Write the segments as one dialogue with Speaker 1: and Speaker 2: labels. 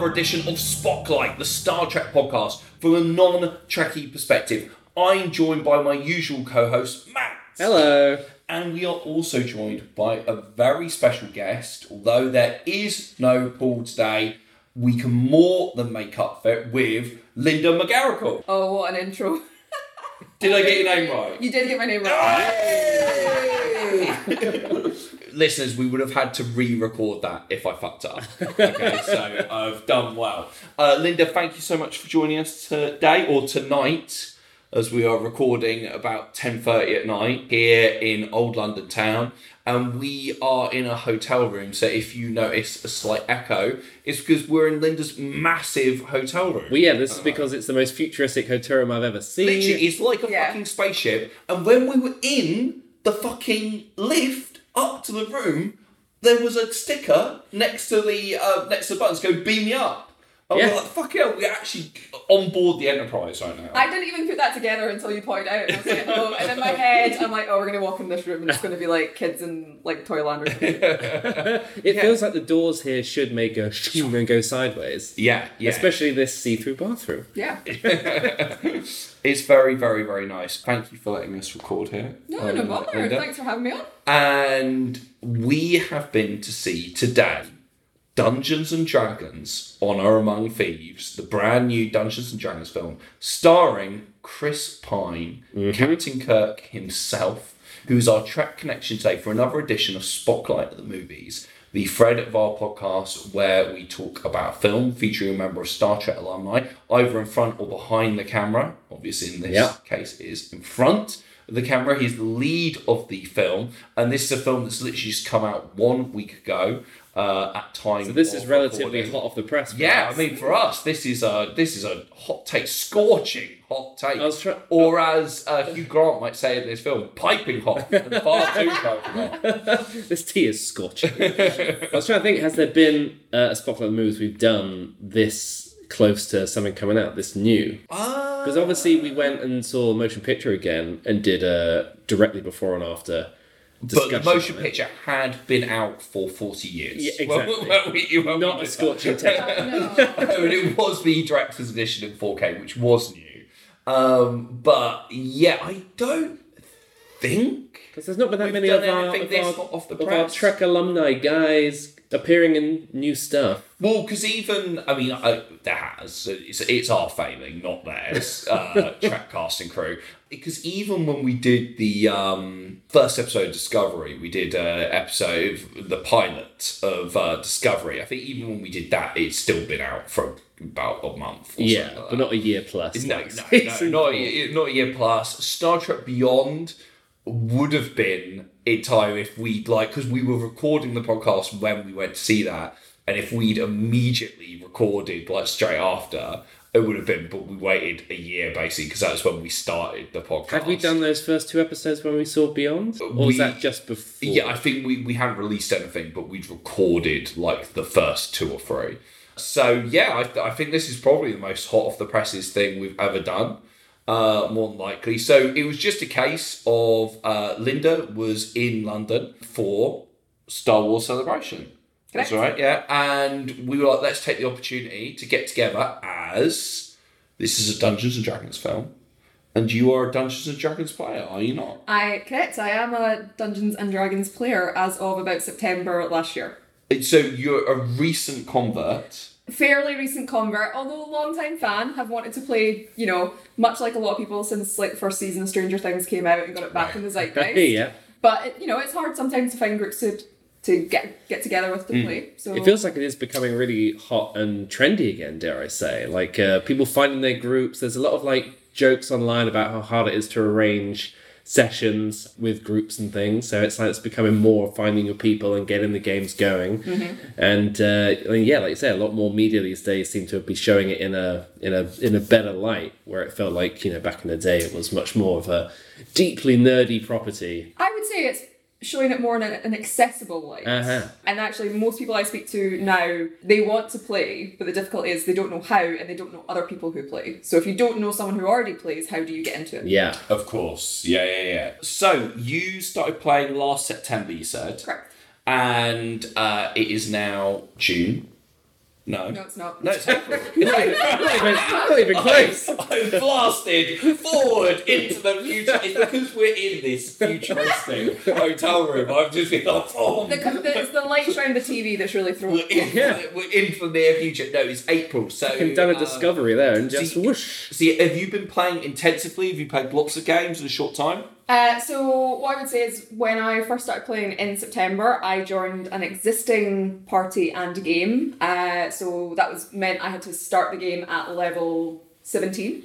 Speaker 1: another edition of Spocklight, the Star Trek podcast from a non Trekkie perspective. I'm joined by my usual co host, Matt.
Speaker 2: Hello.
Speaker 1: And we are also joined by a very special guest. Although there is no Paul today, we can more than make up for it with Linda McGarrigle.
Speaker 3: Oh, what an intro.
Speaker 1: Did I get your name right?
Speaker 3: You did get my name right.
Speaker 1: Listeners, we would have had to re-record that if I fucked up. Okay, so I've done well. Uh, Linda, thank you so much for joining us today or tonight, as we are recording about ten thirty at night here in Old London town, and we are in a hotel room. So if you notice a slight echo, it's because we're in Linda's massive hotel room.
Speaker 2: Well, yeah, this is because it's the most futuristic hotel room I've ever seen.
Speaker 1: Literally, it's like a
Speaker 3: Yeah.
Speaker 1: fucking spaceship. And when we were in the fucking lift up to the room, there was a sticker next to the uh, next to the buttons go beam me up. I was
Speaker 2: Yeah.
Speaker 1: like, fuck hell, we're actually on board the Enterprise right now.
Speaker 3: I didn't even put that together until you pointed out. And I was like, oh, and in my head, I'm like, oh, we're gonna walk in this room and it's gonna be like kids in like Toyland or something.
Speaker 2: It feels like the doors here should make a shoo and go sideways.
Speaker 1: yeah, yeah.
Speaker 2: Especially this see-through bathroom.
Speaker 3: Yeah.
Speaker 1: it's very, very, very nice. Thank you for letting us record here.
Speaker 3: No, no
Speaker 1: um,
Speaker 3: bother.
Speaker 1: Linda.
Speaker 3: Thanks for having me on.
Speaker 1: And we have been to see today Dungeons and Dragons Honor Among Thieves, the brand new Dungeons and Dragons film, starring Chris Pine, Captain Kirk himself, who is our Trek connection today for another edition of Spocklight at the Movies, the of our podcast where we talk about film featuring a member of Star Trek alumni, either in front or behind the camera. Obviously, in this case, it is in front of the camera. He's the lead of the film, and this is a film that's literally just come out one week ago. Uh, at time,
Speaker 2: So this is relatively
Speaker 1: recording.
Speaker 2: hot off the press.
Speaker 1: Yeah,
Speaker 2: us.
Speaker 1: I mean, for us, this is a this is a hot take, scorching hot take, or as uh, Hugh Grant might say in this film, piping hot, and far too piping hot.
Speaker 2: this tea is scorching. I was trying to think, has there been uh, a Spocklight of movies we've done this close to something coming out, this new?
Speaker 1: Ah,
Speaker 2: Because obviously we went and saw Motion Picture again and did a directly before and after
Speaker 1: but the motion picture had been out for forty years.
Speaker 2: Yeah, exactly.
Speaker 1: When we- when we
Speaker 2: Not a scorching take.
Speaker 3: No.
Speaker 1: and it was the director's edition in 4K, which was new. Um, but yeah, I don't think.
Speaker 2: Because there's not been that many
Speaker 1: done
Speaker 2: of our,
Speaker 1: anything
Speaker 2: of,
Speaker 1: this
Speaker 2: our,
Speaker 1: off the
Speaker 2: of our. Trek alumni guys appearing in new stuff.
Speaker 1: Well, because even I mean, I, there has it's, it's our failing, not theirs. Uh, Trek casting crew. Because even when we did the um, first episode of Discovery, we did an episode of the pilot of uh, Discovery. I think even when we did that, it's still been out for about a month. Or
Speaker 2: Yeah,
Speaker 1: like
Speaker 2: but not a year plus.
Speaker 1: No,
Speaker 2: like
Speaker 1: no, no, not, a, not a year plus. Star Trek Beyond would have been in time if we'd like because we were recording the podcast when we went to see that, and if we'd immediately recorded like straight after, it would have been. But we waited a year basically because that's when we started the podcast.
Speaker 2: Had we done those first two episodes when we saw Beyond? Or
Speaker 1: We-
Speaker 2: was that just before?
Speaker 1: Yeah, I think we, we hadn't released anything, but we'd recorded like the first two or three. So yeah, I, th- I think this is probably the most hot off the presses thing we've ever done. Uh, more than likely. So it was just a case of uh, Linda was in London for Star Wars Celebration. That's right, yeah. And we were like, let's take the opportunity to get together as this is a Dungeons and Dragons film. And you are a Dungeons and Dragons player, are you not?
Speaker 3: I correct. I am a Dungeons and Dragons player as of about September last year.
Speaker 1: So you're a recent convert.
Speaker 3: Fairly recent convert, although a long time fan, have wanted to play, you know, much like a lot of people since like the first season of Stranger Things came out and got it back in the zeitgeist.
Speaker 2: yeah.
Speaker 3: But you know, it's hard sometimes to find groups to to get get together with to play. So
Speaker 2: It feels like it is becoming really hot and trendy again, dare I say. Like uh, people finding their groups. There's a lot of like jokes online about how hard it is to arrange sessions with groups and things. So it's like it's becoming more finding your people and getting the games going. And uh, I mean, yeah, like you say, a lot more media these days seem to be showing it in a in a in a better light. Where it felt like you know back in the day it was much more of a deeply nerdy property.
Speaker 3: I would say it's showing it more in a, an accessible light.
Speaker 2: Uh-huh.
Speaker 3: And actually, most people I speak to now, they want to play, but the difficulty is they don't know how and they don't know other people who play. So if you don't know someone who already plays, how do you get into it?
Speaker 2: Yeah.
Speaker 1: Of course. Yeah, yeah, yeah. So you started playing last September, you said.
Speaker 3: Correct.
Speaker 1: And uh, it is now June. No.
Speaker 3: No, it's not.
Speaker 1: No, it's April.
Speaker 2: not, even, not, even, not even close.
Speaker 1: I'm blasted forward into the future. It's because we're in this futuristic hotel room. I've just been like, oh,
Speaker 3: The, the, it's the lights around the TV that's really throwing.
Speaker 1: we're, in,
Speaker 2: Yeah.
Speaker 1: we're into the near future. No, it's April. So
Speaker 2: You've done a
Speaker 1: uh,
Speaker 2: discovery there and just
Speaker 1: see-
Speaker 2: whoosh.
Speaker 1: See, have you been playing intensively? Have you played lots of games in a short time?
Speaker 3: Uh, so what I would say is when I first started playing in September, I joined an existing party and game. Uh, so that was meant I had to start the game at level seventeen.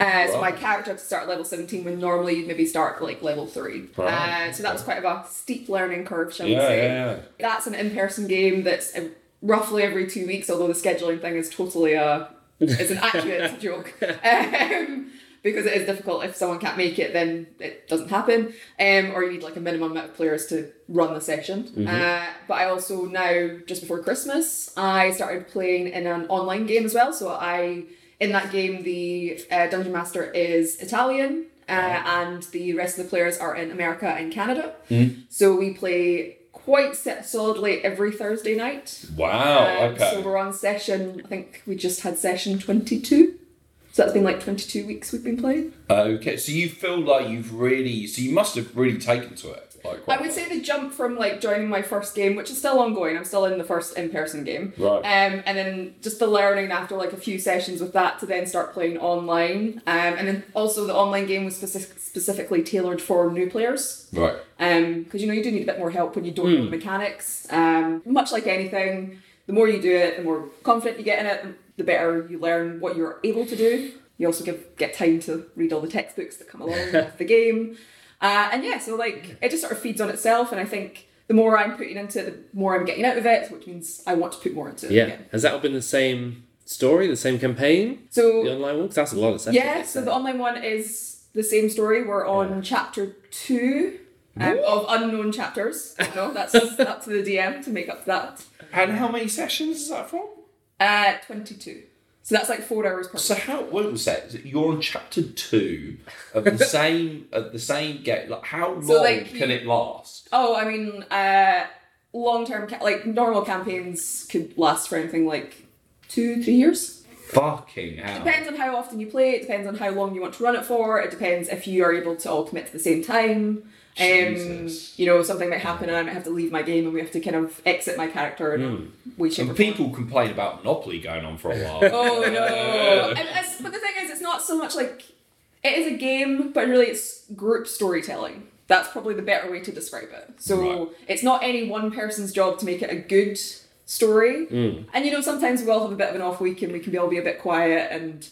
Speaker 3: Uh, so my character had to start at level 17 when normally you'd maybe start like level 3.
Speaker 1: Right.
Speaker 3: Uh, so that was quite of a steep learning curve, shall we say.
Speaker 1: yeah.
Speaker 3: That's an in-person game that's uh, roughly every two weeks, although the scheduling thing is totally a it's an accurate joke. Um, because it is difficult if someone can't make it, then it doesn't happen. Um, or you need like a minimum amount of players to run the session. Uh, but I also now, just before Christmas, I started playing in an online game as well. So I, in that game, the uh, dungeon master is Italian. Uh, and the rest of the players are in America and Canada. So we play quite set solidly every Thursday night.
Speaker 1: Wow.
Speaker 3: Um, So we're on session, I think we just had session 22. So that's been like 22 weeks we've been playing.
Speaker 1: Okay, so you feel like you've really, so you must have really taken to it. Like,
Speaker 3: I would say the jump from like joining my first game, which is still ongoing, I'm still in the first in person game.
Speaker 1: Right.
Speaker 3: Um, and then just the learning after like a few sessions with that to then start playing online. Um, and then also the online game was specific, specifically tailored for new players.
Speaker 1: Right.
Speaker 3: Um, because you know you do need a bit more help when you don't know
Speaker 1: Hmm.
Speaker 3: the mechanics. Um, much like anything, the more you do it, the more confident you get in it, the better you learn what you're able to do. You also give get time to read all the textbooks that come along with the game. Uh, and yeah, so like it just sort of feeds on itself, and I think the more I'm putting into it, the more I'm getting out of it, which means I want to put more into it.
Speaker 2: Yeah.
Speaker 3: again.
Speaker 2: Has that all been the same story, the same campaign?
Speaker 3: So
Speaker 2: The online one? 'Cause that's a lot of sessions.
Speaker 3: Yeah, so the online one is the same story. We're on chapter two um, of unknown chapters. No, that's up to the DM to make up that.
Speaker 1: And how many sessions is that from?
Speaker 3: Uh, 22. So that's like four hours per
Speaker 1: So how what was that? Is it- You're on chapter two of the same of the same game. Like how long
Speaker 3: So, like,
Speaker 1: can it last?
Speaker 3: Oh, I mean, uh, long term, ca- like normal campaigns could last for anything like two, three years.
Speaker 1: Fucking hell.
Speaker 3: Depends on how often you play, it depends on how long you want to run it for, it depends if you are able to all commit to the same time. Um, you know, something might happen and I might have to leave my game and we have to kind of exit my character in a way,
Speaker 1: And
Speaker 3: or form.
Speaker 1: people complain about Monopoly going on for a while.
Speaker 3: Oh no! but the thing is, it's not so much like it is a game, but really it's group storytelling. That's probably the better way to describe it. So
Speaker 1: Right.
Speaker 3: it's not any one person's job to make it a good story. And you know, sometimes we all have a bit of an off week and we can be all be a bit quiet and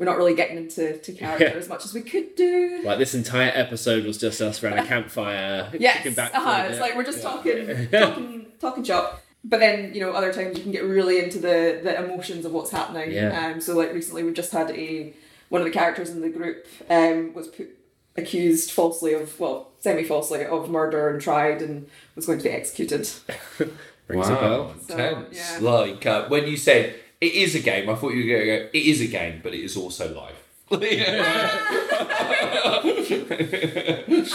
Speaker 3: we're not really getting into to character
Speaker 2: Yeah.
Speaker 3: as much as we could do.
Speaker 2: Like this entire episode was just us around a campfire.
Speaker 3: Yes,
Speaker 2: back
Speaker 3: uh-huh. it's like we're just talking, talking, talking shop. But then you know, other times you can get really into the the emotions of what's happening.
Speaker 2: Yeah.
Speaker 3: Um. So like recently, we just had a one of the characters in the group um was put accused falsely of well semi falsely of murder and tried and was going to be executed.
Speaker 2: Rings a bell.
Speaker 1: Wow,
Speaker 3: So,
Speaker 1: intense.
Speaker 3: yeah.
Speaker 1: Like uh, when you said it is a game, I thought you were going to go. It is a game, but it is also life.
Speaker 3: I mean,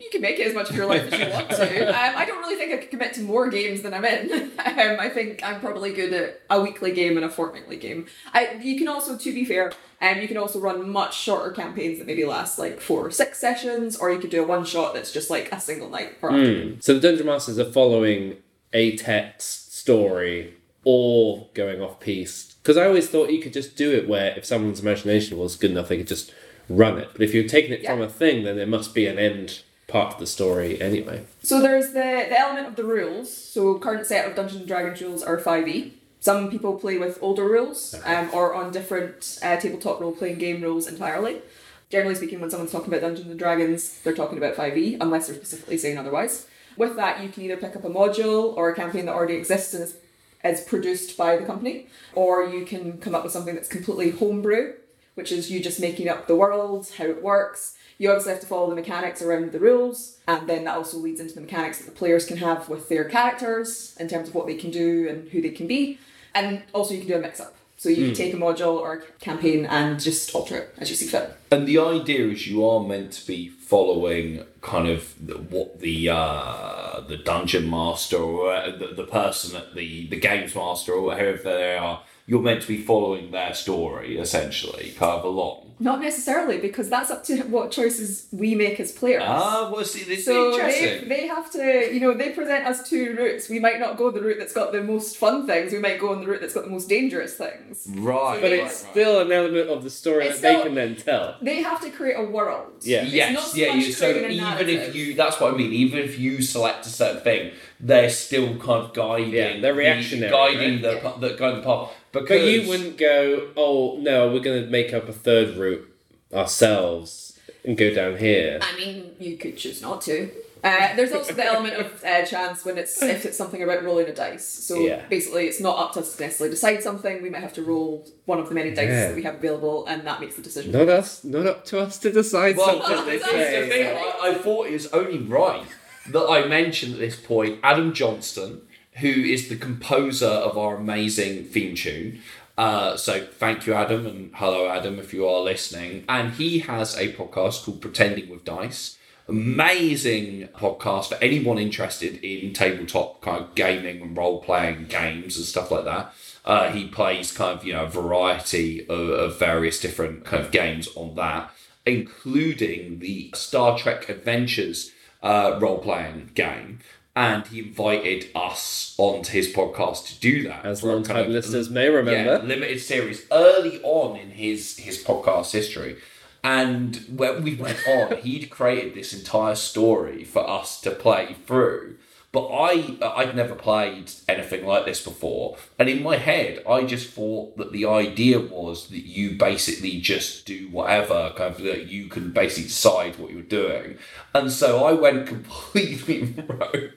Speaker 3: you can make it as much of your life as you want to. Um, I don't really think I could commit to more games than I'm in. Um, I think I'm probably good at a weekly game and a fortnightly game. I, you can also, to be fair, um, you can also run much shorter campaigns that maybe last like four or six sessions, or you could do a one shot that's just like a single night per afternoon.
Speaker 2: So the Dungeon Masters are following a text story or going off piece. Because I always thought you could just do it where if someone's imagination was good enough, they could just run it. But if you're taking it from a thing, then there must be an end part of the story anyway.
Speaker 3: So there's the, the element of the rules. So current set of Dungeons and Dragons rules are 5e. Some people play with older rules um, or on different uh, tabletop role playing game rules entirely. Generally speaking, when someone's talking about Dungeons and Dragons, they're talking about 5e, unless they're specifically saying otherwise. With that, you can either pick up a module or a campaign that already exists and is, is produced by the company, or you can come up with something that's completely homebrew, which is you just making up the world, how it works. You obviously have to follow the mechanics around the rules, and then that also leads into the mechanics that the players can have with their characters in terms of what they can do and who they can be. And also, you can do a mix up. So you can take a module or a campaign and just alter it as you see fit.
Speaker 1: And the idea is you are meant to be following kind of the, what the uh, the dungeon master or uh, the, the person at the the games master or whoever they are. You're meant to be following their story essentially, kind of along.
Speaker 3: Not necessarily, because that's up to what choices we make as players.
Speaker 1: Ah, well, see, this is
Speaker 3: So they,
Speaker 1: interesting.
Speaker 3: they have to, you know, they present us two routes. We might not go the route that's got the most fun things. We might go on the route that's got the most dangerous things.
Speaker 1: right,
Speaker 2: But
Speaker 1: right,
Speaker 2: it's
Speaker 1: right.
Speaker 2: still an element of the story
Speaker 3: It's
Speaker 2: that they can then tell.
Speaker 3: They have to create a world.
Speaker 2: Yeah.
Speaker 3: It's
Speaker 1: Yes,
Speaker 3: not so
Speaker 1: yeah.
Speaker 3: much
Speaker 1: You, so even if you, that's what I mean. Even if you select a certain thing, they're still kind of guiding.
Speaker 2: Yeah, they're
Speaker 1: the- guiding
Speaker 2: right?
Speaker 1: the
Speaker 3: Yeah.
Speaker 1: the guiding the path. Because
Speaker 2: But you wouldn't go, oh no, we're going to make up a third route ourselves and go down here.
Speaker 3: I mean, you could choose not to. Uh, there's also the element of uh, chance when it's if it's something about rolling a dice. So
Speaker 2: Yeah.
Speaker 3: basically, it's not up to us to necessarily decide something. We might have to roll one of the many dice
Speaker 2: Yeah.
Speaker 3: that we have available, and that makes the decision.
Speaker 2: Not us, not up to us to decide
Speaker 1: Well,
Speaker 2: something. They
Speaker 1: this is the thing. I, I thought it was only right that I mentioned at this point Adam Johnston, who is the composer of our amazing theme tune. Uh, so thank you, Adam, and hello, Adam, if you are listening. And he has a podcast called Pretending with Dice. Amazing podcast for anyone interested in tabletop kind of gaming and role playing games and stuff like that. Uh, he plays kind of you know a variety of, of various different kind of games on that, including the Star Trek Adventures uh, role playing game. And he invited us onto his podcast to do that.
Speaker 2: As long time listeners may remember.
Speaker 1: yeah, limited series early on in his his podcast history. And when we went on, he'd created this entire story for us to play through. But I uh, I'd never played anything like this before, and in my head, I just thought that the idea was that you basically just do whatever, kind of that you can basically decide what you're doing. And so I went completely rogue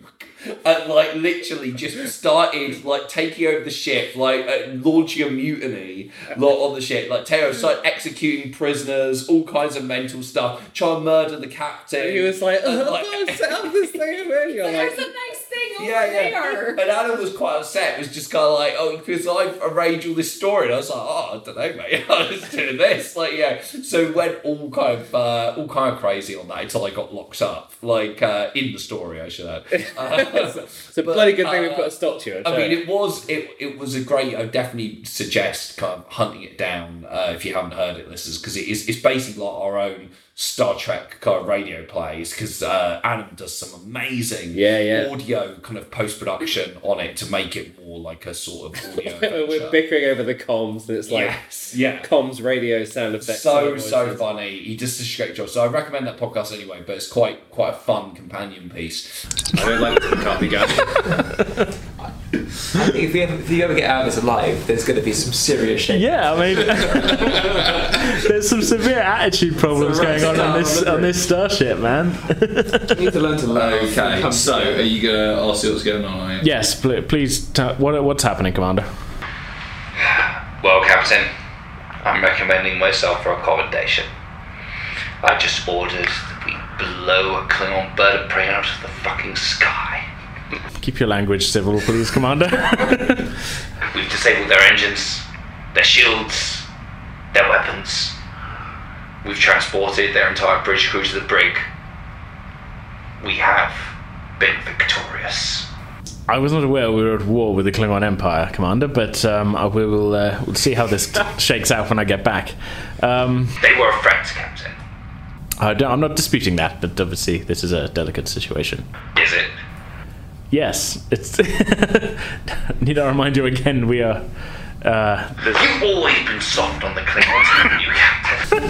Speaker 1: and like literally just started like taking over the ship, like uh, launching a mutiny like, on the ship. Like Teo started executing prisoners, all kinds of mental stuff, trying to murder the captain.
Speaker 2: He was like,
Speaker 1: And,
Speaker 2: oh,
Speaker 1: like-
Speaker 2: I've set up this thing over here. You're
Speaker 3: There's
Speaker 2: like,
Speaker 3: a nice thing over
Speaker 1: yeah, yeah. And Adam was quite upset. It was just kind of like, oh, because I've arranged all this story. And I was like, oh, I don't know, mate. I was doing this. Like, yeah. So it went all kind of, uh, all kind of crazy on that until I got locked up, like uh, in the story, I should add.
Speaker 2: It's a
Speaker 1: but,
Speaker 2: bloody good thing we
Speaker 1: uh,
Speaker 2: put a stop to it.
Speaker 1: I mean, it was it, it was a great. I definitely suggest kind of hunting it down uh, if you haven't heard it, listeners, because it is it's basically like our own Star Trek kind of radio plays. Because uh, Adam does some amazing
Speaker 2: Yeah, yeah.
Speaker 1: audio kind of post production on it to make it more like a sort of audio.
Speaker 2: We're bickering over the comms, and it's like
Speaker 1: yes, yeah.
Speaker 2: comms radio sound effects.
Speaker 1: So so funny. He does such a great job. So I recommend that podcast anyway. But it's quite quite a fun companion piece.
Speaker 2: I don't like the coffee guy.
Speaker 4: I think if you, ever, if you ever get out of this alive, there's going to be some serious shit.
Speaker 5: Yeah, I mean, there's some severe attitude problems
Speaker 4: So
Speaker 5: going on on this
Speaker 4: on
Speaker 5: this starship, man.
Speaker 4: You need to learn to love.
Speaker 1: Okay, so are you gonna ask what's going on? Are
Speaker 5: yes, pl- please. T- what what's happening, Commander?
Speaker 6: Well, Captain, I'm recommending myself for accommodation. I just ordered that we blow a Klingon bird of prey out of the fucking sky.
Speaker 5: Keep your language civil, please, Commander.
Speaker 6: We've disabled their engines, their shields, their weapons. We've transported their entire bridge crew to the brig. We have been victorious.
Speaker 5: I was not aware we were at war with the Klingon Empire, Commander, but um, I will uh, we'll see how this shakes out when I get back. Um,
Speaker 6: They were a threat, Captain.
Speaker 5: I don't, I'm not disputing that, but obviously this is a delicate situation.
Speaker 6: Is it?
Speaker 5: Yes, it's. Need I remind you again? We are. Uh,
Speaker 6: You've always been soft on the Klingons, haven't you, Captain?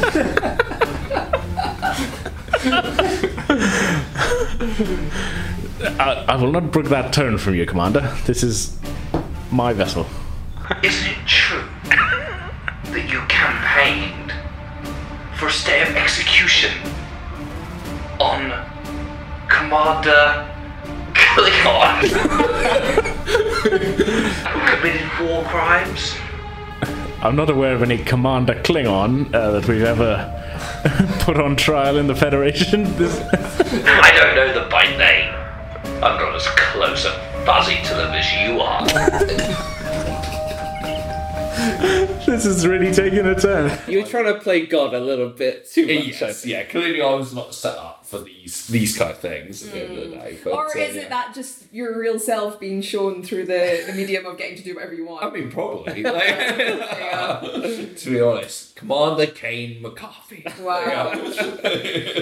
Speaker 5: I, I will not brook that tone from you, Commander. This is my vessel.
Speaker 6: Isn't it true that you campaigned for a stay of execution on Commander Klingon? Who committed war crimes?
Speaker 5: I'm not aware of any Commander Klingon uh, that we've ever put on trial in the Federation. This,
Speaker 6: I don't know them by name. I'm not as close and fuzzy to them as you are.
Speaker 5: This is really taking a turn.
Speaker 2: You were trying to play God a little bit too much.
Speaker 1: Yes, yeah. Clearly, I was not set up for these these kind of things at the end of the day. But,
Speaker 3: Or
Speaker 1: uh,
Speaker 3: is
Speaker 1: yeah.
Speaker 3: it that just your real self being shown through the, the medium of getting to do whatever you want?
Speaker 1: I mean, probably. Like, to be honest, Commander Kane McCarthy.
Speaker 3: Wow.
Speaker 1: Yeah.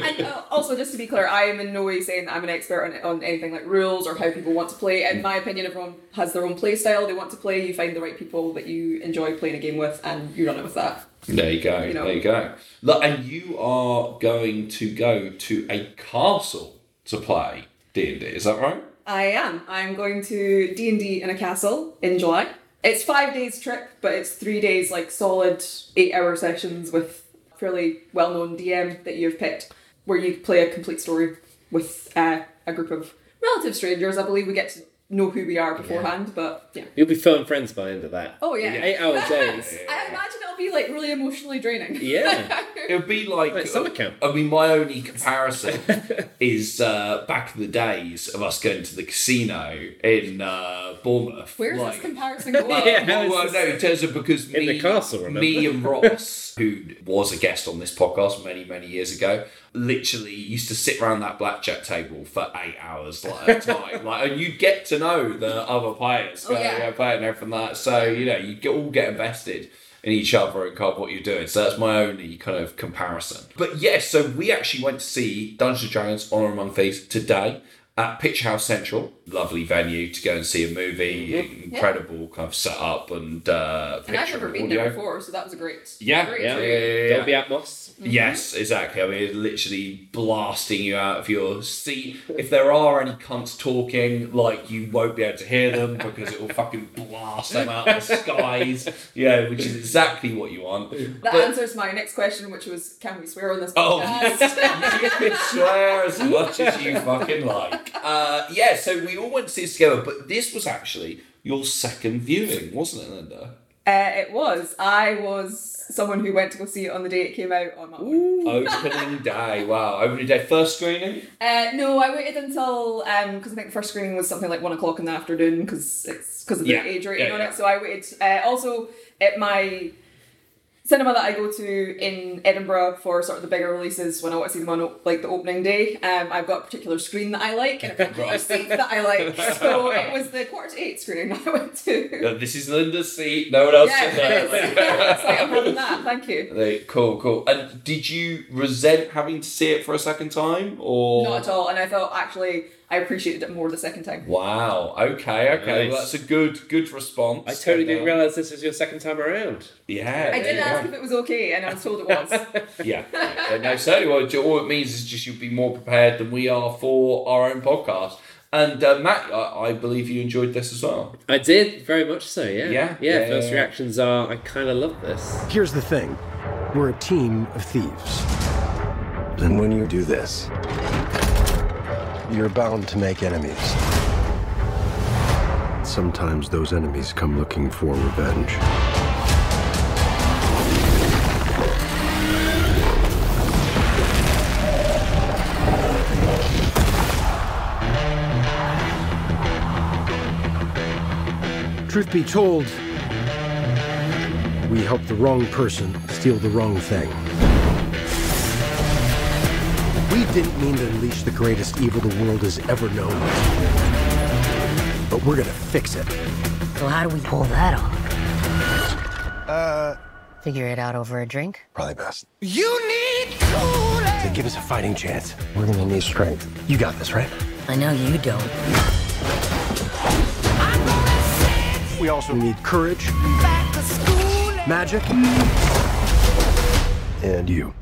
Speaker 3: and uh, also, just to be clear, I am in no way saying that I'm an expert on, on anything like rules or how people want to play. In my opinion, everyone has their own play style they want to play. You find the right people that you enjoy playing a game with, and you run it with that.
Speaker 1: There you go.
Speaker 3: You know.
Speaker 1: There you go. Look, and you are going to go to a castle to play D and D. Is that right?
Speaker 3: I am. I'm going to D and D in a castle in July. It's five days trip, but it's three days like solid eight hour sessions with fairly well known DM that you've picked, where you play a complete story with uh, a group of relative strangers. I believe we get to know who we are beforehand, but yeah.
Speaker 2: You'll be phone friends by the end of that.
Speaker 3: Oh yeah.
Speaker 2: Eight hour days.
Speaker 3: I imagine it'll be like really emotionally draining.
Speaker 2: Yeah.
Speaker 1: It would be like
Speaker 2: Like summer camp.
Speaker 1: I mean, my only comparison is uh, back in the days of us going to the casino in uh, Bournemouth.
Speaker 3: Where's
Speaker 1: like,
Speaker 3: this comparison going?
Speaker 2: Yeah.
Speaker 1: Well,
Speaker 2: How
Speaker 1: well,
Speaker 2: is
Speaker 1: no, in terms of because
Speaker 2: In
Speaker 1: me,
Speaker 2: the castle, remember?
Speaker 1: me and Ross, who was a guest on this podcast many, many years ago, literally used to sit around that blackjack table for eight hours like, at a time. like, and you'd get to know the other players,
Speaker 3: Oh, uh, yeah.
Speaker 1: going, playing everything like that. So you know, you all get invested in each other and kind of what you're doing. So that's my only kind of comparison. But yes, so we actually went to see Dungeons and Dragons Honor Among Thieves today at Picturehouse Central. Lovely venue to go and see a movie. Incredible kind of setup and uh,
Speaker 3: And I've
Speaker 1: picture
Speaker 3: never
Speaker 1: and
Speaker 3: been
Speaker 1: audio.
Speaker 3: there before, so that was a great,
Speaker 1: Yeah,
Speaker 3: great
Speaker 2: Yeah.
Speaker 1: yeah,
Speaker 3: treat.
Speaker 1: yeah, yeah,
Speaker 2: Dolby Atmos.
Speaker 1: Yes, exactly. I mean, it's literally blasting you out of your seat. If there are any cunts talking, like you won't be able to hear them because it will fucking blast them out of the skies. Yeah, which is exactly what you want.
Speaker 3: That
Speaker 1: But-
Speaker 3: answers my next question, which was, can we swear on this
Speaker 1: Oh,
Speaker 3: podcast?
Speaker 1: you can swear as much as you fucking like. Uh, yeah, so we all went to see this together, but this was actually your second viewing, wasn't it, Linda?
Speaker 3: Uh, it was. I was someone who went to go see it on the day it came out on my.
Speaker 1: Opening day. Wow, opening day. First screening?
Speaker 3: Uh, no, I waited until because I think the first screening was something like one o'clock in the afternoon because it's because of the
Speaker 1: Yeah,
Speaker 3: age rating
Speaker 1: yeah,
Speaker 3: on
Speaker 1: yeah.
Speaker 3: it. So I waited. Uh, also, at my cinema that I go to in Edinburgh for sort of the bigger releases when I want to see them on like the opening day, um, I've got a particular screen that I like and a particular seat that I like. So it was the quarter to eight screening that I went to.
Speaker 1: Uh, this is Linda's seat. No one else
Speaker 3: Yeah,
Speaker 1: can
Speaker 3: it is. it's like I'm having that. Thank you.
Speaker 1: Cool, cool. And did you resent having to see it for a second time, or
Speaker 3: Not at all. And I thought actually I appreciated it more the second time.
Speaker 1: Wow. Okay. Okay. Well, that's a good, good response.
Speaker 2: I totally didn't
Speaker 1: uh,
Speaker 2: realize this was your second time around.
Speaker 1: Yeah.
Speaker 3: I did
Speaker 1: there
Speaker 3: ask
Speaker 1: go.
Speaker 3: if it was okay, and I was told it was.
Speaker 1: Yeah. yeah. No, certainly. What all it means is just you'll be more prepared than we are for our own podcast. And uh, Matt, I, I believe you enjoyed this as well.
Speaker 2: I did very much so. Yeah.
Speaker 1: Yeah?
Speaker 2: Yeah.
Speaker 1: Yeah,
Speaker 2: first
Speaker 1: yeah, yeah.
Speaker 2: reactions are I kind of love this.
Speaker 7: Here's the thing we're a team of thieves. And when you do this, you're bound to make enemies. Sometimes those enemies come looking for revenge. Truth be told, we helped the wrong person steal the wrong thing. We didn't mean to unleash the greatest evil the world has ever known. But we're gonna fix it.
Speaker 8: So how do we pull that off? Uh. Figure it out over a drink?
Speaker 7: Probably best. You need to give us a fighting chance. We're gonna need strength. You got this, right?
Speaker 8: I know you don't.
Speaker 7: We also need courage, magic, and you.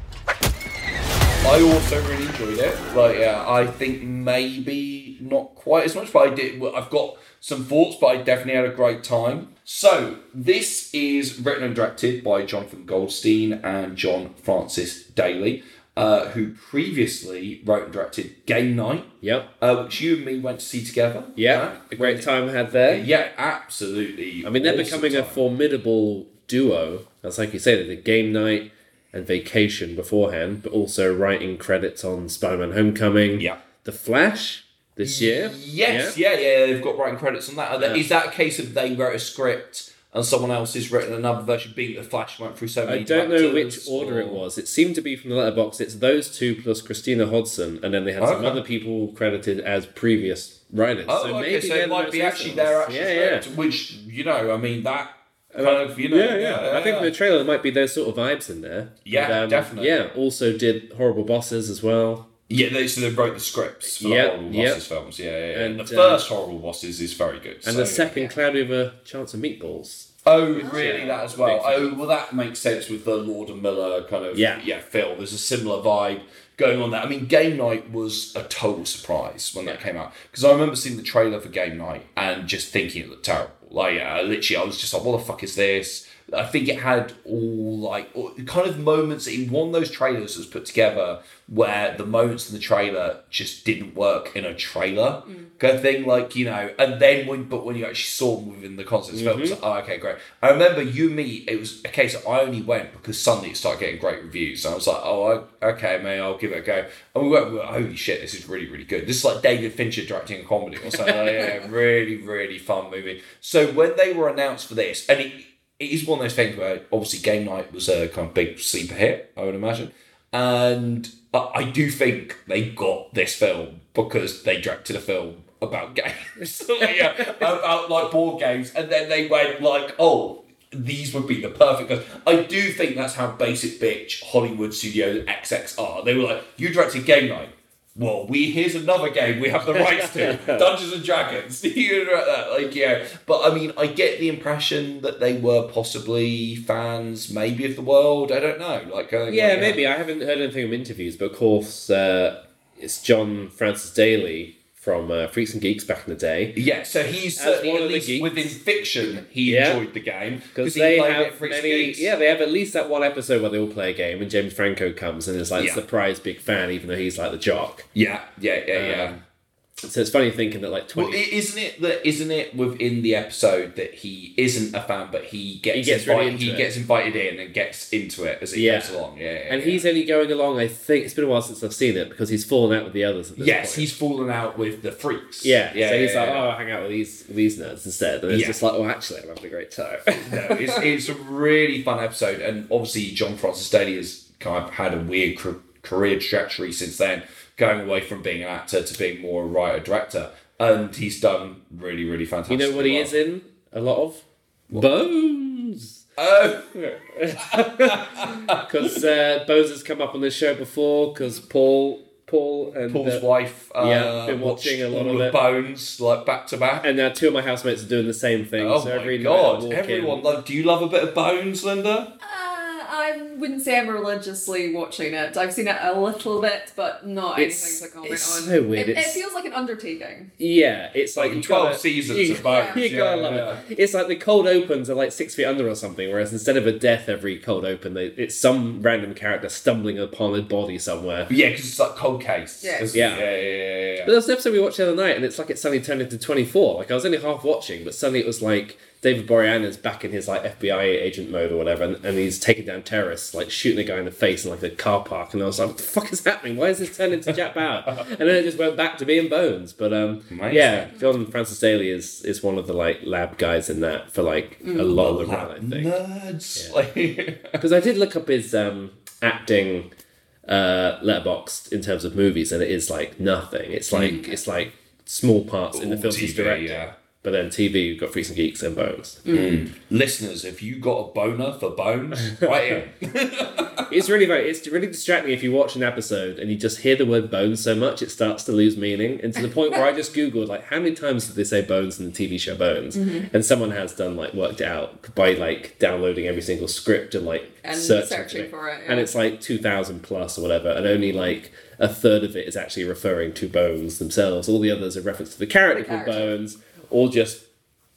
Speaker 1: I also really enjoyed it. Like, yeah, I think maybe not quite as much, but I did. I've got some thoughts, but I definitely had a great time. So, this is written and directed by Jonathan Goldstein and John Francis Daly, uh, who previously wrote and directed Game Night,
Speaker 2: Yep.
Speaker 1: uh, which you and me went to see together.
Speaker 2: Yeah. A great time had there.
Speaker 1: Yeah, absolutely.
Speaker 2: I mean, they're
Speaker 1: awesome
Speaker 2: becoming a formidable duo. That's like you say, did game night and vacation beforehand, but also writing credits on Spider-Man: Homecoming.
Speaker 1: Yeah.
Speaker 2: The Flash this year.
Speaker 1: Yes, yeah, yeah, they've got writing credits on that. Is that a case of they wrote a script and someone else has written another version, being the Flash went through so many.
Speaker 2: I don't know which
Speaker 1: directors,
Speaker 2: order it
Speaker 1: oh.
Speaker 2: was. It seemed to be from the Letterboxd. It's those two plus Christina Hodson, and then they had some other people credited as previous writers.
Speaker 1: Oh,
Speaker 2: so
Speaker 1: okay,
Speaker 2: maybe
Speaker 1: so it might be actually
Speaker 2: recent
Speaker 1: their actual
Speaker 2: yeah, yeah.
Speaker 1: script, which you know, I mean that kind of you know,
Speaker 2: yeah, yeah. I think
Speaker 1: yeah.
Speaker 2: the trailer might be those sort of vibes in there.
Speaker 1: Yeah,
Speaker 2: And,
Speaker 1: definitely.
Speaker 2: Yeah, also did horrible bosses as well.
Speaker 1: Yeah, they so they wrote the scripts for
Speaker 2: Yep,
Speaker 1: the horrible
Speaker 2: yep.
Speaker 1: bosses films. Yeah, yeah, yeah.
Speaker 2: And,
Speaker 1: the
Speaker 2: uh,
Speaker 1: first horrible bosses is very good.
Speaker 2: And
Speaker 1: so-
Speaker 2: the second, Cloudy with a Chance of Meatballs.
Speaker 1: Oh, really? That as well. Oh, well, that makes sense with the Lord and Miller kind of
Speaker 2: Yeah.
Speaker 1: yeah film. There's a similar vibe going on there. I mean, Game Night was a total surprise when that came out because I remember seeing the trailer for Game Night and just thinking it looked terrible. Like, uh, literally, I was just like, "What the fuck is this?" I think it had all like kind of moments in one of those trailers that was put together where the moments in the trailer just didn't work in a trailer mm. kind of thing. Like you know, and then when but when you actually saw them within the concept the film, it was mm-hmm. like, oh, okay, great. I remember you me. It was a case of I only went because suddenly it started getting great reviews. And I was like, oh, I- okay, maybe I'll give it a go. And we went, we were, holy shit, this is really, really good. This is like David Fincher directing a comedy or something. Like, yeah, really, really fun movie. So when they were announced for this, and it, it is one of those things where obviously Game Night was a kind of big sleeper hit, I would imagine. And I, do think they got this film because they directed a film about games, yeah, about like board games, and then they went like, oh, these would be the perfect. guys. I do think that's how basic bitch Hollywood Studios XX are. They were like, you directed Game Night. Well, we here's another game we have the rights to, Dungeons and Dragons. you know that, like yeah. But I mean, I get the impression that they were possibly fans, maybe of the world. I don't know. Like, uh,
Speaker 2: Yeah,
Speaker 1: like,
Speaker 2: maybe. I haven't heard anything from interviews, but of course, uh, it's John Francis Daly from uh, Freaks and Geeks back in the day.
Speaker 1: Yeah, so he's
Speaker 2: As
Speaker 1: certainly
Speaker 2: one
Speaker 1: at
Speaker 2: of the
Speaker 1: least
Speaker 2: geeks.
Speaker 1: within fiction he
Speaker 2: Yeah.
Speaker 1: enjoyed the game
Speaker 2: Because they have many,
Speaker 1: Geeks.
Speaker 2: yeah, they have at least that one episode where they all play a game, and James Franco comes and is like
Speaker 1: Yeah.
Speaker 2: surprise big fan, even though he's like the jock.
Speaker 1: yeah, yeah, yeah, yeah.
Speaker 2: So it's funny thinking that like twenty.
Speaker 1: i- isn't it that isn't it within the episode that he isn't a fan, but he gets
Speaker 2: He gets really
Speaker 1: invited,
Speaker 2: into
Speaker 1: he
Speaker 2: it.
Speaker 1: gets invited in and gets into it as it
Speaker 2: Yeah.
Speaker 1: goes along. Yeah, yeah,
Speaker 2: and
Speaker 1: yeah.
Speaker 2: he's only going along. I think it's been a while since I've seen it because he's fallen out with the others. At this
Speaker 1: yes,
Speaker 2: point.
Speaker 1: he's fallen out with the freaks.
Speaker 2: yeah,
Speaker 1: yeah.
Speaker 2: So he's like, oh, I'll hang out with these with these nerds instead, and it's just like, oh, actually, I'm having a great time.
Speaker 1: no, it's, it's a really fun episode, and obviously John Francis Daly has kind of had a weird career trajectory since then, going away from being an actor to being more a writer director, and he's done really, really fantastic.
Speaker 2: you know what he
Speaker 1: well.
Speaker 2: is in a lot of Bones.
Speaker 1: Oh,
Speaker 2: Because uh, Bones has come up on this show before. Because Paul, Paul, and
Speaker 1: Paul's
Speaker 2: uh,
Speaker 1: wife. Uh,
Speaker 2: yeah, been watching a lot
Speaker 1: all
Speaker 2: of it.
Speaker 1: Bones like back to back.
Speaker 2: and now two of my housemates are doing the same thing.
Speaker 1: Oh
Speaker 2: so
Speaker 1: my
Speaker 2: every
Speaker 1: god! Everyone,
Speaker 2: in-
Speaker 1: like, do you love a bit of Bones, Linda?
Speaker 3: Uh, I wouldn't say I'm religiously watching it. I've seen it a little bit, but not
Speaker 2: It's-
Speaker 3: anything to comment
Speaker 2: it's
Speaker 3: on.
Speaker 2: so weird.
Speaker 3: It, it feels like an undertaking.
Speaker 2: Yeah, it's like
Speaker 1: Like 12
Speaker 2: gotta-
Speaker 1: seasons
Speaker 2: you,
Speaker 1: of Bones,
Speaker 2: You gotta
Speaker 1: yeah,
Speaker 2: love it. It's like the cold opens are like six feet under or something, whereas instead of a death every cold open, they, it's some random character stumbling upon a body somewhere.
Speaker 1: Yeah, because it's like cold case.
Speaker 3: Yeah.
Speaker 1: isn't?
Speaker 2: Yeah.
Speaker 1: yeah, yeah, yeah, yeah.
Speaker 2: But there was an episode we watched the other night, and it's like it suddenly turned into 24. Like, I was only half watching, but suddenly it was like David Boreanaz back in his like FBI agent mode or whatever, and, and he's taking down terrorists, like shooting a guy in the face in like a car park. And I was like, what the fuck is happening? Why is this turned into Jack Bauer? and then it just went back to being Bones. But um,
Speaker 1: Amazing.
Speaker 2: yeah, John Francis Daly is, is one of the like lab guys in that for like a lot of the run, I think.
Speaker 1: Nerds. Like,
Speaker 2: Because I did look up his um, acting uh, Letterboxd in terms of movies, and it is like nothing. It's like it's like small parts in the
Speaker 1: Ooh,
Speaker 2: films he's directing.
Speaker 1: yeah.
Speaker 2: But then TV, you've got Freaks and Geeks and Bones. Mm. Mm.
Speaker 1: listeners, if you got a boner for Bones, right in.
Speaker 2: It's really very, it's really distracting if you watch an episode and you just hear the word bones so much it starts to lose meaning. And to the point where I just googled like how many times did they say bones in the TV show Bones? Mm-hmm. And someone has done like worked it out by like downloading every single script and like
Speaker 3: And
Speaker 2: searching,
Speaker 3: searching for it,
Speaker 2: And
Speaker 3: yeah.
Speaker 2: it's like two thousand plus or whatever, and only like a third of it is actually referring to Bones themselves. All the others are reference to the character
Speaker 3: The
Speaker 2: called. Bones, or just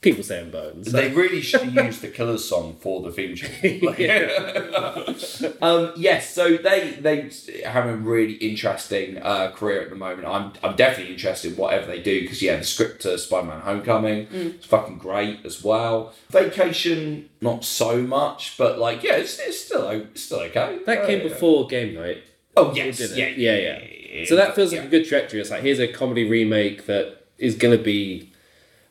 Speaker 2: people saying Bones. So-
Speaker 1: They really should use the Killers song for the theme tune. Like- um, yes, so they they have a really interesting uh, career at the moment. I'm I'm definitely interested in whatever they do because yeah, the script to Spider-Man: Homecoming is fucking great as well. Vacation, not so much, but like yeah, it's, it's still it's still okay.
Speaker 2: that
Speaker 1: Uh,
Speaker 2: came before Game Night.
Speaker 1: Oh yes,
Speaker 2: did it?
Speaker 1: yeah,
Speaker 2: yeah, yeah. So that feels like a good trajectory. It's like here's a comedy remake that is going to be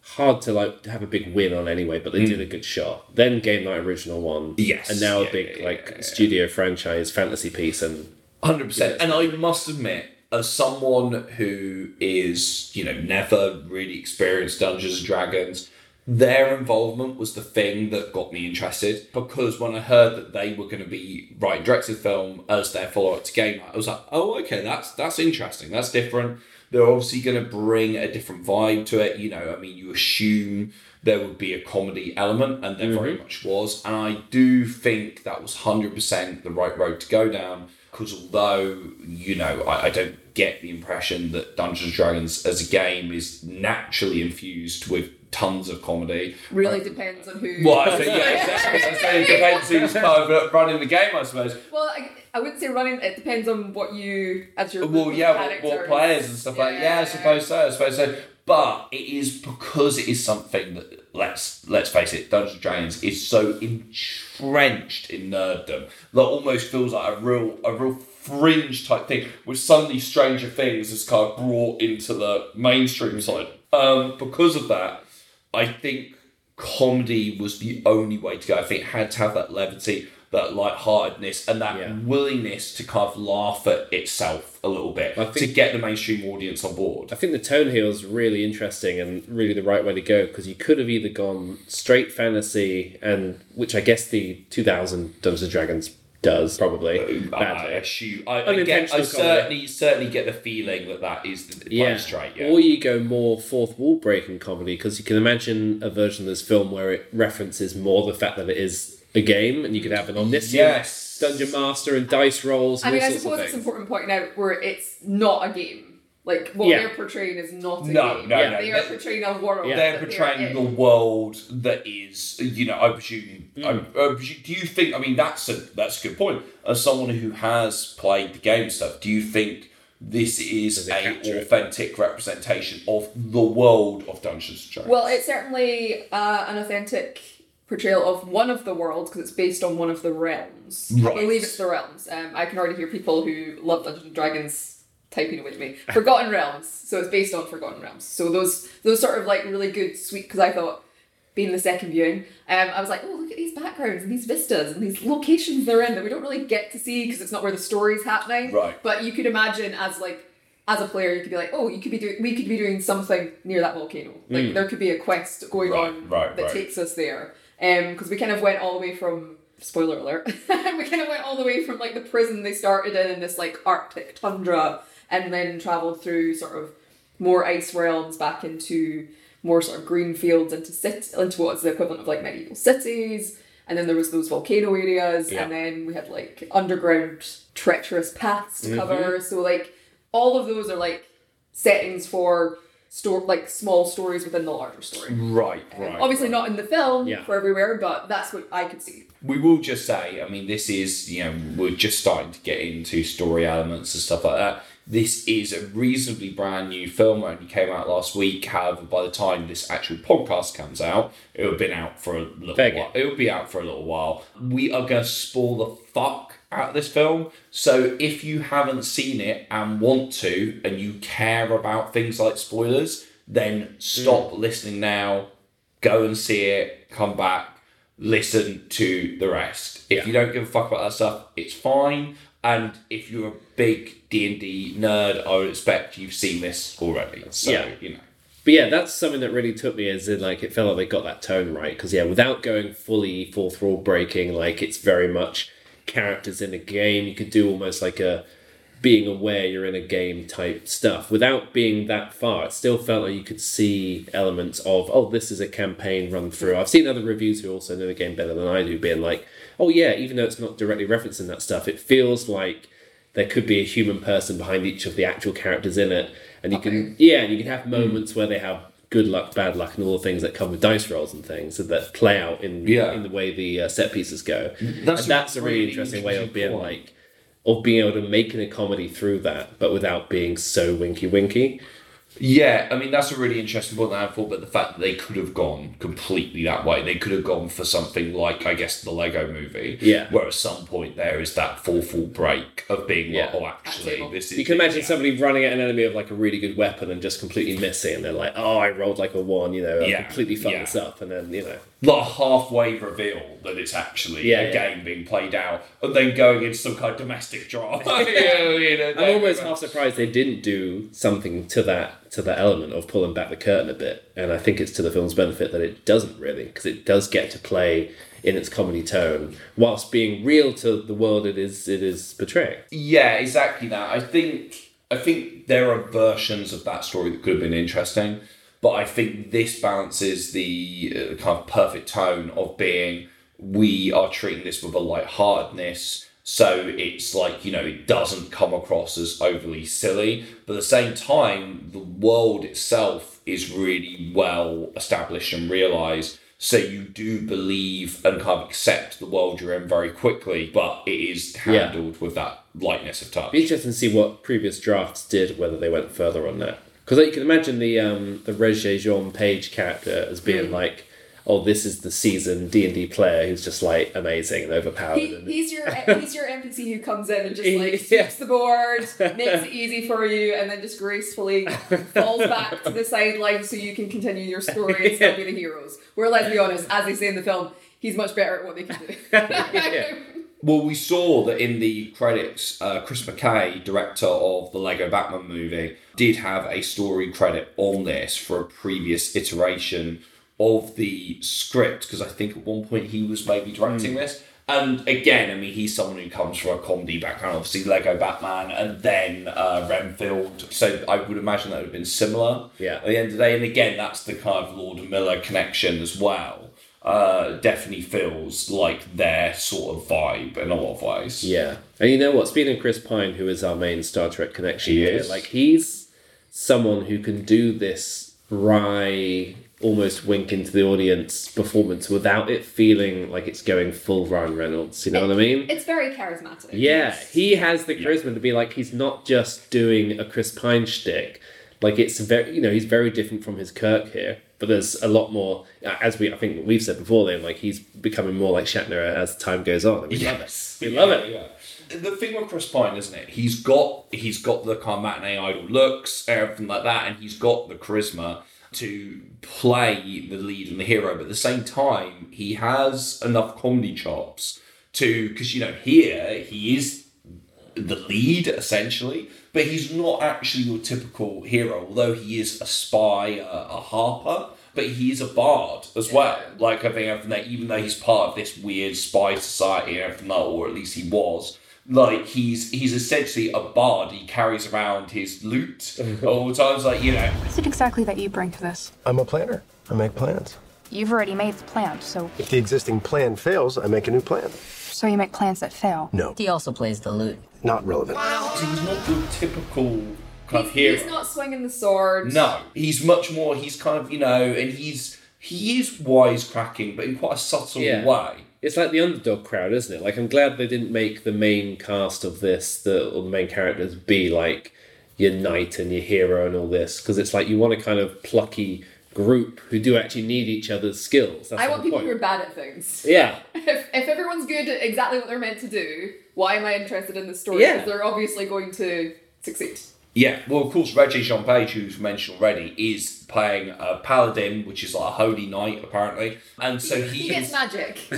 Speaker 2: hard to like have a big win on anyway, but they mm. did a good shot. Then Game Night Original one,
Speaker 1: Yes,
Speaker 2: and now
Speaker 1: yeah,
Speaker 2: a big
Speaker 1: yeah,
Speaker 2: like
Speaker 1: yeah.
Speaker 2: studio franchise fantasy piece, and
Speaker 1: Hundred percent. And I must admit, as someone who is, you know, never really experienced Dungeons and Dragons, their involvement was the thing that got me interested. Because when I heard that they were going to be writing directed film as their follow up to Game Night, I was like, oh, okay, that's that's interesting. That's different. They're obviously going to bring a different vibe to it. You know, I mean, you assume there would be a comedy element, and there very mm-hmm. much was. And I do think that was hundred percent the right road to go down because although you know I, I don't get the impression that Dungeons and Dragons as a game is naturally infused with tons of comedy.
Speaker 3: Really depends on who.
Speaker 1: Well, I think yeah, exactly. I say it depends who's kind of running the game, I suppose.
Speaker 3: Well, I, I wouldn't say running. It depends on what you as your
Speaker 1: Well, yeah, what, what players and stuff like yeah, I suppose so. I suppose so. But it is because it is something that let's let's face it, Dungeons and Dragons is so entrenched in nerddom that almost feels like a real a real fringe type thing, which suddenly Stranger Things is kind of brought into the mainstream side. Um, because of that, I think comedy was the only way to go. I think it had to have that levity, that lightheartedness, and that
Speaker 2: Yeah.
Speaker 1: willingness to kind of laugh at itself a little bit
Speaker 2: I
Speaker 1: to get the mainstream audience on board.
Speaker 2: I think the tone here is really interesting and really the right way to go because you could have either gone straight fantasy and which I guess the 2000 Dungeons and Dragons does probably
Speaker 1: I
Speaker 2: badly.
Speaker 1: assume I, I, get, I certainly certainly get the feeling that that is the the
Speaker 2: yeah.
Speaker 1: play straight. Yeah.
Speaker 2: Or you go more fourth wall breaking comedy because you can imagine a version of this film where it references more the fact that it is a game and you could have an omniscient
Speaker 1: Yes.
Speaker 2: dungeon master and dice rolls.
Speaker 3: I
Speaker 2: And
Speaker 3: mean,
Speaker 2: all
Speaker 3: I
Speaker 2: sorts
Speaker 3: suppose it's
Speaker 2: things.
Speaker 3: important point out where it's not a game. Like what
Speaker 2: Yeah.
Speaker 3: they're portraying is not a
Speaker 1: No,
Speaker 3: game.
Speaker 1: no,
Speaker 2: Yeah.
Speaker 1: no.
Speaker 3: They are
Speaker 1: They-
Speaker 3: portraying a world.
Speaker 2: Yeah.
Speaker 1: They're
Speaker 3: that
Speaker 1: portraying
Speaker 3: in.
Speaker 1: the world that is, you know, I presume.
Speaker 2: Hmm.
Speaker 1: I, I presume- do you think? I mean, that's a that's a good point. As someone who has played the game stuff, do you think this is
Speaker 2: Does
Speaker 1: a
Speaker 2: capture it?
Speaker 1: authentic representation of the world of Dungeons and Dragons?
Speaker 3: Well, it's certainly uh, an authentic portrayal of one of the worlds because it's based on one of the realms.
Speaker 1: Right.
Speaker 3: I believe it's the realms. Um, I can already hear people who love Dungeons and Dragons typing away to me. Forgotten Realms. So it's based on Forgotten Realms. So those those sort of like really good, sweet. Because I thought, being the second viewing, um, I was like, oh look at these backgrounds and these vistas and these locations they're in that we don't really get to see because it's not where the story's happening.
Speaker 1: Right.
Speaker 3: But you could imagine as like as a player, you could be like, oh, you could be doing, we could be doing something near that volcano. Like there could be a quest going
Speaker 1: Right,
Speaker 3: on
Speaker 1: right,
Speaker 3: that
Speaker 1: right.
Speaker 3: takes us there. Um, because we kind of went all the way from spoiler alert, we kind of went all the way from like the prison they started in, in this like Arctic tundra, and then traveled through sort of more ice realms back into more sort of green fields into sit into what's the equivalent of like medieval cities. And then there was those volcano areas,
Speaker 2: Yeah.
Speaker 3: and then we had like underground treacherous paths to cover. So like all of those are like settings for store like small stories within the larger story.
Speaker 1: right,
Speaker 3: Um,
Speaker 1: right.
Speaker 3: Obviously not in the film
Speaker 2: Yeah.
Speaker 3: for everywhere, but that's what I could see.
Speaker 1: we will just say, I mean, this is, you know, we're just starting to get into story elements and stuff like that. This is a reasonably brand new film. It only came out last week. However, by the time this actual podcast comes out, it will have been out for a little
Speaker 2: Fair
Speaker 1: while. It will be out for a little while. We are going to spoil the fuck out of this film. So if you haven't seen it and want to, and you care about things like spoilers, then stop mm. listening now go and see it, come back, listen to the rest. If
Speaker 2: Yeah.
Speaker 1: you don't give a fuck about that stuff, it's fine. And if you're a big D and D nerd, I would expect you've seen this already. So
Speaker 2: Yeah.
Speaker 1: you know.
Speaker 2: But yeah, that's something that really took me as in like it felt like they got that tone right because yeah, without going fully fourth wall breaking, like it's very much characters in a game. You could do almost like a being aware you're in a game type stuff without being that far. It still felt like you could see elements of oh, this is a campaign run through. I've seen other reviews who also know the game better than I do, being like, oh yeah, even though it's not directly referencing that stuff, it feels like there could be a human person behind each of the actual characters in it, and you can yeah, and you can have moments where they have good luck, bad luck, and all the things that come with dice rolls and things that play out in
Speaker 1: Yeah.
Speaker 2: in the way the uh, set pieces go.
Speaker 1: That's
Speaker 2: and
Speaker 1: a
Speaker 2: that's a really
Speaker 1: really
Speaker 2: interesting way of being
Speaker 1: point.
Speaker 2: like of being able to make a comedy through that, but without being so winky winky.
Speaker 1: Yeah, I mean that's a really interesting point that I thought, but the fact that they could have gone completely that way, they could have gone for something like I guess the Lego Movie,
Speaker 2: Yeah.
Speaker 1: where at some point there is that full full break of being
Speaker 2: Yeah.
Speaker 1: like, oh, actually, this is.
Speaker 2: You can imagine
Speaker 1: yeah.
Speaker 2: somebody running at an enemy of like a really good weapon and just completely missing, and they're like, "Oh, I rolled like a one," you know, I
Speaker 1: Yeah,
Speaker 2: completely fucked
Speaker 1: yeah.
Speaker 2: this up, and then you know,
Speaker 1: like a halfway reveal that it's actually
Speaker 2: Yeah,
Speaker 1: a
Speaker 2: yeah.
Speaker 1: game being played out, and then going into some kind of domestic drama. yeah, you know,
Speaker 2: I'm almost half surprised they didn't do something to that to that element of pulling back the curtain a bit, and I think it's to the film's benefit that it doesn't really, because it does get to play in its comedy tone whilst being real to the world it is it is portraying.
Speaker 1: Yeah, exactly that. I think I think there are versions of that story that could have been interesting, but I think this balances the uh, kind of perfect tone of being we are treating this with a lightheartedness. So it's like, you know, it doesn't come across as overly silly, but at the same time, the world itself is really well established and realized. So you do believe and kind of accept the world you're in very quickly, but it is
Speaker 2: Yeah.
Speaker 1: handled with that lightness of touch.
Speaker 2: Be interesting to see what previous drafts did, whether they went further on that. Because you can imagine the um, the Regé Jean Page character as being
Speaker 3: Hmm.
Speaker 2: like, oh, this is the seasoned D and D player who's just like amazing and overpowered.
Speaker 3: He,
Speaker 2: and,
Speaker 3: he's your he's your NPC who comes in and just like
Speaker 2: Yeah.
Speaker 3: sweeps the board, makes it easy for you, and then just gracefully falls back to the sideline so you can continue your story and still be the heroes. Where let's be honest, as they say in the film, he's much better at what they can do.
Speaker 1: Well, we saw that in the credits, uh, Chris McKay, director of the Lego Batman movie, did have a story credit on this for a previous iteration of the script because I think at one point he was maybe directing this. And again, I mean, he's someone who comes from a comedy background, obviously Lego Batman, and then uh, Renfield. So I would imagine that would have been similar.
Speaker 2: Yeah.
Speaker 1: At the end of the day, and again, that's the kind of Lord and Miller connection as well. Uh, definitely feels like their sort of vibe in a lot of ways.
Speaker 2: Yeah, and you know what? Speaking of Chris Pine, who is our main Star Trek connection
Speaker 1: He
Speaker 2: here,
Speaker 1: is.
Speaker 2: like he's someone who can do this wry, almost wink into the audience performance without it feeling like it's going full Ryan Reynolds. You know what I mean?
Speaker 3: it's very charismatic.
Speaker 2: Yeah, he has the charisma to be like he's not just doing a Chris Pine shtick. Like it's very, you know, he's very different from his Kirk here. But there's a lot more, uh, as we I think we've said before. Then, like he's becoming more like Shatner as time goes on. We love it. We love it.
Speaker 1: Yeah. The thing with Chris Pine, isn't it? He's got he's got the kind of matinee idol looks, everything like that, and he's got the charisma to play the lead and the hero. But at the same time, he has enough comedy chops to because you know here he is the lead essentially, but he's not actually your typical hero. Although he is a spy, a, a harper, but he is a bard as well. Like I think everything that, even though he's part of this weird spy society and everything, like, or at least he was. Like he's he's essentially a bard. He carries around his lute all the times. Like you know,
Speaker 9: What is it exactly that you bring to this?
Speaker 7: I'm a planner. I make plans.
Speaker 9: You've already made the plan, so
Speaker 7: If the existing plan fails, I make a new plan.
Speaker 9: So you make plans that fail.
Speaker 7: No,
Speaker 8: He also plays the lute.
Speaker 7: not relevant.
Speaker 1: he's not your typical kind of
Speaker 3: He's,
Speaker 1: hero.
Speaker 3: he's not swinging the sword.
Speaker 1: No, he's much more. He's kind of you know, and he's he is wisecracking, but in quite a subtle
Speaker 2: Yeah.
Speaker 1: way.
Speaker 2: It's like the underdog crowd, isn't it? Like I'm glad they didn't make the main cast of this, the or the main characters, be like your knight and your hero and all this, because it's like you want a kind of plucky group who do actually need each other's skills. That's
Speaker 3: I want people
Speaker 2: point.
Speaker 3: who are bad at things.
Speaker 2: Yeah,
Speaker 3: If, if everyone's good at exactly what they're meant to do, why am I interested in the story?
Speaker 2: Yeah.
Speaker 3: Because they're obviously going to succeed.
Speaker 1: Yeah, well, of course, Reggie Jean Page, who's mentioned already, is playing a paladin, which is like a holy knight, apparently, and so he,
Speaker 3: He gets
Speaker 1: is,
Speaker 3: magic.
Speaker 1: so,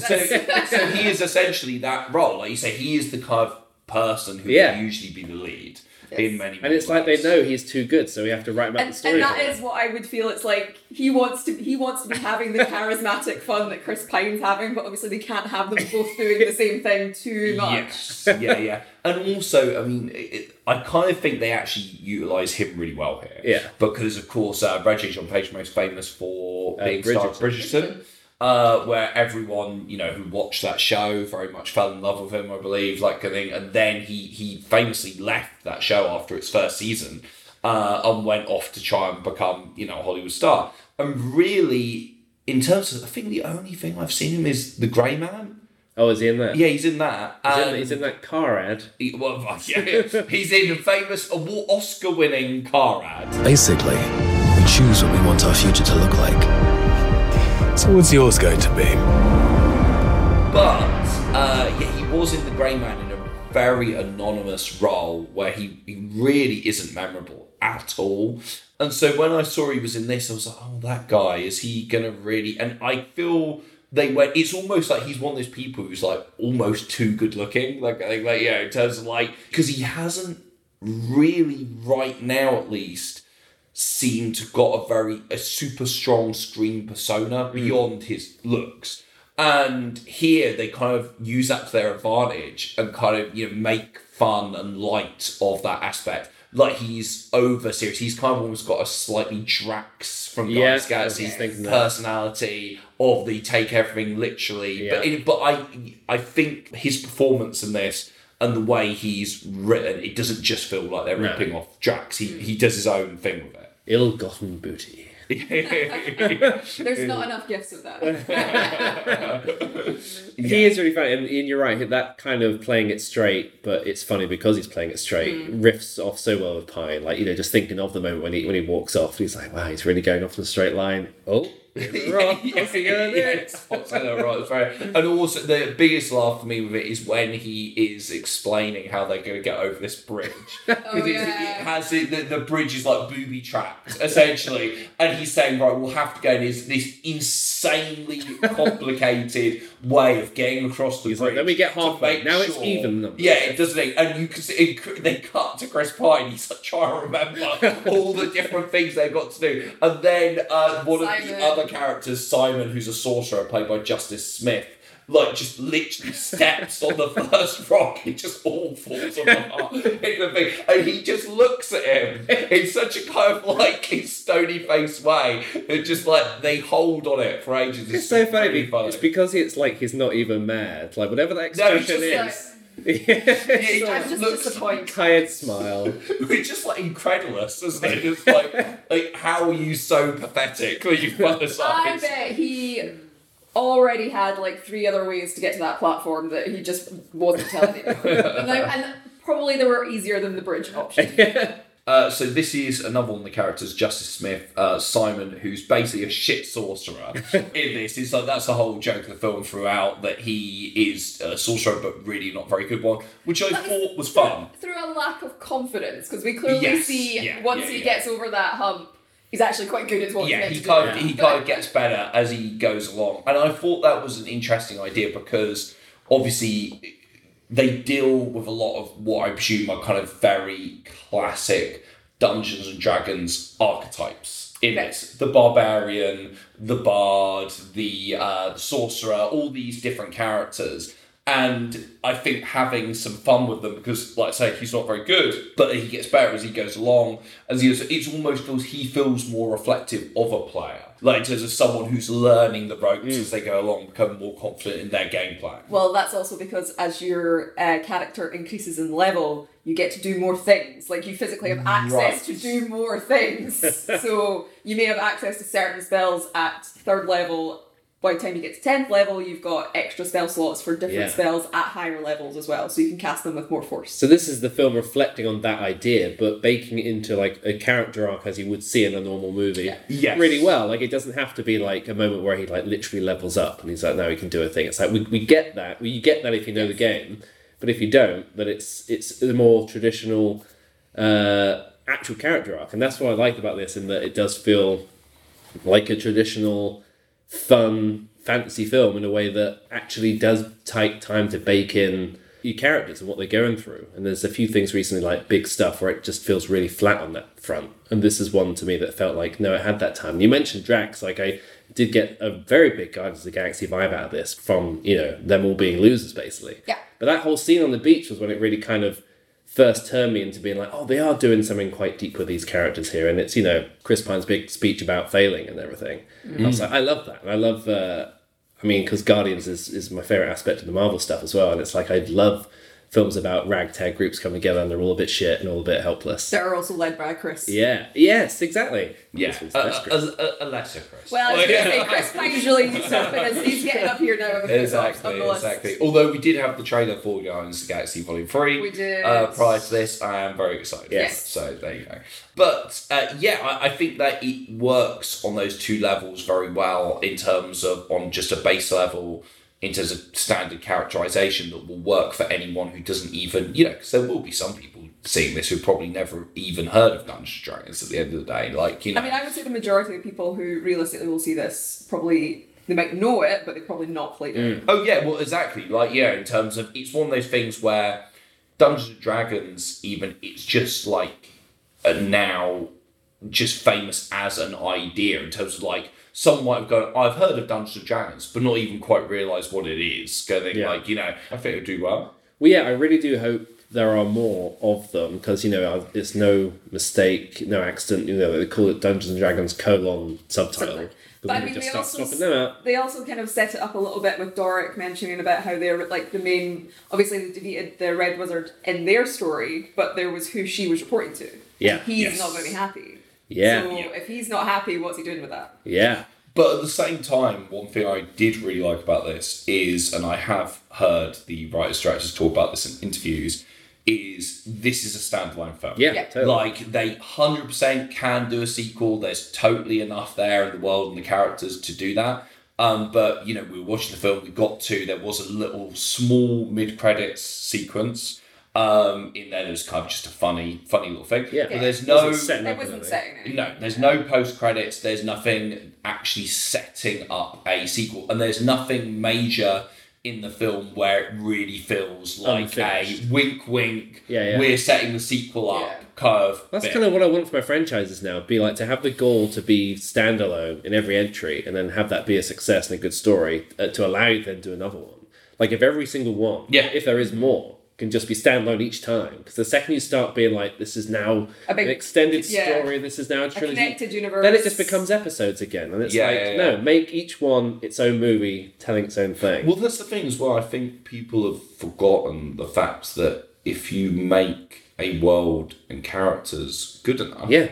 Speaker 1: so he is essentially that role. Like you say, he is the kind of person who
Speaker 2: Yeah.
Speaker 1: would usually be the lead in many.
Speaker 2: and it's like they know he's too good, so we have to write about
Speaker 3: and,
Speaker 2: the story.
Speaker 3: and that
Speaker 2: for him.
Speaker 3: is what I would feel. It's like he wants to. He wants to be having the charismatic fun that Chris Pine's having, but obviously they can't have them both doing the same thing too much.
Speaker 1: Yes, yeah, yeah, and also, I mean, it, I kind of think they actually utilize him really well here.
Speaker 2: Yeah.
Speaker 1: because of course, uh, Reggie Jean Page most famous for
Speaker 2: Uh,
Speaker 1: being star of
Speaker 2: Bridgerton.
Speaker 1: Bridgerton. Uh, where everyone you know who watched that show very much fell in love with him, I believe, like I think, and then he he famously left that show after its first season, uh, and went off to try and become you know a Hollywood star. And really, in terms of, I think the only thing I've seen him is The Grey Man,
Speaker 2: Oh, is he in that?
Speaker 1: Yeah, he's in that.
Speaker 2: He's, in, he's in that car ad.
Speaker 1: he- well, yeah, he's in a famous award- Oscar-winning car ad.
Speaker 10: Basically, we choose what we want our future to look like. So, what's yours going to be?
Speaker 1: But uh, yeah, he was in the Grey Man in a very anonymous role where he, he really isn't memorable at all. And so when I saw he was in this, I was like, oh, that guy is he gonna really? And I feel they went. It's almost like he's one of those people who's like almost too good looking. Like like, like yeah, in terms of like because he hasn't really right now at least seemed to got a very a super strong screen persona mm. beyond his looks. And here they kind of use that to their advantage and kind of you know make fun and light of that aspect. Like he's over serious. He's kind of almost got a slightly Drax from Guardians of the
Speaker 2: I was
Speaker 1: Galaxy
Speaker 2: that.
Speaker 1: personality of the take everything literally. But
Speaker 2: Yeah.
Speaker 1: in, but I I think his performance in this and the way he's written, it doesn't just feel like they're
Speaker 2: No.
Speaker 1: ripping off Drax. He he does his own thing with it.
Speaker 2: Ill-gotten booty.
Speaker 3: There's not enough gifts of that.
Speaker 2: He is really funny, and, and you're right. That kind of playing it straight, but it's funny because he's playing it straight.
Speaker 3: Mm.
Speaker 2: Riffs off so well with Pine, like you know, just thinking of the moment when he when he walks off, he's like, "Wow, he's really going off in a straight line." Oh, wrong. What's he gonna
Speaker 1: yeah, spots in there, right, right. And also, the biggest laugh for me with it is when he is explaining how they're going to get over this bridge. Because
Speaker 3: Oh,
Speaker 1: it's-
Speaker 3: yeah.
Speaker 1: it has it, the, the bridge is like booby trapped, essentially. and he's saying, right, we'll have to go in this, this insanely complicated way of getting across the
Speaker 2: He's
Speaker 1: bridge.
Speaker 2: like, "Let me get
Speaker 1: to
Speaker 2: halfway.
Speaker 1: make
Speaker 2: Now it's even numbers."
Speaker 1: Yeah, it doesn't. it? And you can see, it, they cut to Chris Pine. He's like trying to remember all the different things they've got to do. And then uh, one of the
Speaker 3: Simon.
Speaker 1: Other characters, Simon, who's a sorcerer played by Justice Smith, like just literally steps on the first rock. He just all falls apart. And he just looks at him in such a kind of like stony faced way. It just like they hold on it for ages.
Speaker 2: It's so funny. be- It's because it's like he's not even mad. Like whatever that
Speaker 1: No,
Speaker 2: expression
Speaker 1: just
Speaker 2: is.
Speaker 1: Yeah, he just
Speaker 3: just
Speaker 1: looks
Speaker 3: disappointed.
Speaker 2: Tired smile.
Speaker 1: We're just like incredulous, isn't it? Just like, like how are you so pathetic that you
Speaker 3: I bet he already had like three other ways to get to that platform that he just wasn't telling you. and, they- and probably they were easier than the bridge option.
Speaker 1: Uh, so this is another one of the characters, Justice Smith, uh, Simon, who's basically a shit sorcerer in this. It's like that's the whole joke of the film throughout that he is a sorcerer, but really not very good one, which I thought was fun.
Speaker 3: Through a lack of confidence, because we clearly
Speaker 1: Yes,
Speaker 3: see
Speaker 1: yeah,
Speaker 3: once
Speaker 1: yeah,
Speaker 3: he
Speaker 1: yeah.
Speaker 3: gets over that hump, he's actually quite good at what
Speaker 1: yeah,
Speaker 3: he's
Speaker 1: he
Speaker 3: meant
Speaker 1: kind of,
Speaker 3: to
Speaker 1: he kind of gets better as he goes along, and I thought that was an interesting idea because obviously they deal with a lot of what I presume are kind of very classic Dungeons and Dragons archetypes in this: the barbarian, the bard, the uh, sorcerer, all these different characters. And I think having some fun with them because, like I say, he's not very good, but he gets better as he goes along. As he, it's almost feels he feels more reflective of a player, like in terms of someone who's learning the ropes as they go along, become more confident in their game plan.
Speaker 3: Well, that's also because as your uh, character increases in level, you get to do more things. Like you physically have access
Speaker 1: Right.
Speaker 3: to do more things. so you may have access to certain spells at third level. By the time you get to 10th level, you've got extra spell slots for different
Speaker 2: Yeah.
Speaker 3: spells at higher levels as well, so you can cast them with more force.
Speaker 2: So this is the film reflecting on that idea, but baking it into like a character arc as you would see in a normal movie.
Speaker 1: Yes.
Speaker 2: Really well. Like it doesn't have to be like a moment where he like literally levels up and he's like, now he can do a thing. It's like we, we get that. You get that if you know the game, but if you don't, then it's it's the more traditional uh, actual character arc, and that's what I like about this. In that it does feel like a traditional fun fantasy film in a way that actually does take time to bake in your characters and what they're going through. And there's a few things recently, like big stuff, where it just feels really flat on that front. And this is one to me that felt like, no, it had that time. You mentioned Drax, like I did get a very big Guardians of the Galaxy vibe out of this from, you know, them all being losers, basically.
Speaker 3: Yeah.
Speaker 2: But that whole scene on the beach was when it really kind of first turned me into being like, oh, they are doing something quite deep with these characters here. And it's, you know, Chris Pine's big speech about failing and everything. I was like, I love that. And I love, uh, I mean, because Guardians is, is my favorite aspect of the Marvel stuff as well. And it's like, I'd love films about ragtag groups coming together and they're all a bit shit and all a bit helpless.
Speaker 3: They're also led by Chris.
Speaker 2: Yeah. Yes, exactly.
Speaker 1: Yeah, a, a, a, a lesser Chris.
Speaker 3: Well, I was going to say Chris Pine's usually used to it, but as he's getting up here now with the
Speaker 1: Exactly,
Speaker 3: list.
Speaker 1: exactly. Although we did have the trailer for Guardians of the Galaxy Volume 3
Speaker 3: We did.
Speaker 1: Uh, prior to this, I am very excited.
Speaker 3: Yes.
Speaker 1: So there you go. But uh, yeah, I, I think that it works on those two levels very well in terms of on just a base level, in terms of standard characterization that will work for anyone who doesn't even, you know, because there will be some people seeing this who probably never even heard of Dungeons and Dragons at the end of the day. Like, you know.
Speaker 3: I mean, I would say the majority of people who realistically will see this probably they might know it, but they probably not played it. Mm.
Speaker 1: Oh yeah, well exactly. Like yeah, in terms of it's one of those things where Dungeons and Dragons, even it's just like now just famous as an idea in terms of like someone might have gone, I've heard of Dungeons and Dragons, but not even quite realise what it is. Going
Speaker 2: Yeah.
Speaker 1: like you know, I think it'll do well.
Speaker 2: Well, yeah, I really do hope there are more of them because you know it's no mistake, no accident. You know they call it Dungeons and Dragons colon subtitle.
Speaker 3: But I mean,
Speaker 2: just
Speaker 3: they also
Speaker 2: swapping
Speaker 3: they also kind of set it up a little bit with Doric mentioning about how they're like the main. Obviously, they defeated the Red Wizard in their story, but there was who she was reporting to.
Speaker 2: Yeah.
Speaker 3: he's
Speaker 1: Yes.
Speaker 3: not going to be happy.
Speaker 2: Yeah.
Speaker 3: So if he's not happy, what's he doing with that?
Speaker 2: Yeah.
Speaker 1: But at the same time, one thing I did really like about this is, and I have heard the writers directors talk about this in interviews, is this is a standalone film.
Speaker 2: Yeah, Yeah. totally.
Speaker 1: Like they hundred percent can do a sequel. There's totally enough there in the world and the characters to do that. Um, but you know, we were watching the film. We got to there was a little small mid credits sequence. Um, in there, was kind of just a funny, funny little thing.
Speaker 2: Yeah.
Speaker 1: But there's
Speaker 2: It
Speaker 1: no.
Speaker 2: wasn't setting
Speaker 3: It wasn't setting it.
Speaker 1: No, there's no post credits. There's nothing actually setting up a sequel, and there's nothing major in the film where it really feels like
Speaker 2: Unfinished.
Speaker 1: a wink, wink.
Speaker 2: Yeah, yeah.
Speaker 1: We're setting the sequel up
Speaker 3: Yeah.
Speaker 1: kind of.
Speaker 2: That's
Speaker 1: bit.
Speaker 2: kind of what I want for my franchises now. Be like to have the goal to be standalone in every entry, and then have that be a success and a good story uh, to allow you to then do another one. Like if every single one,
Speaker 1: Yeah.
Speaker 2: if there is more, can just be standalone each time. Because the second you start being like, this is now
Speaker 3: A big-
Speaker 2: an extended
Speaker 3: yeah.
Speaker 2: story, this is now a
Speaker 3: A
Speaker 2: trilogy,
Speaker 3: connected universe.
Speaker 2: then it just becomes episodes again, and it's
Speaker 1: Yeah,
Speaker 2: like
Speaker 1: yeah, yeah.
Speaker 2: no, make each one its own movie, telling its own thing.
Speaker 1: Well, that's the thing as well. I think people have forgotten the fact that if you make a world and characters good enough,
Speaker 2: yeah,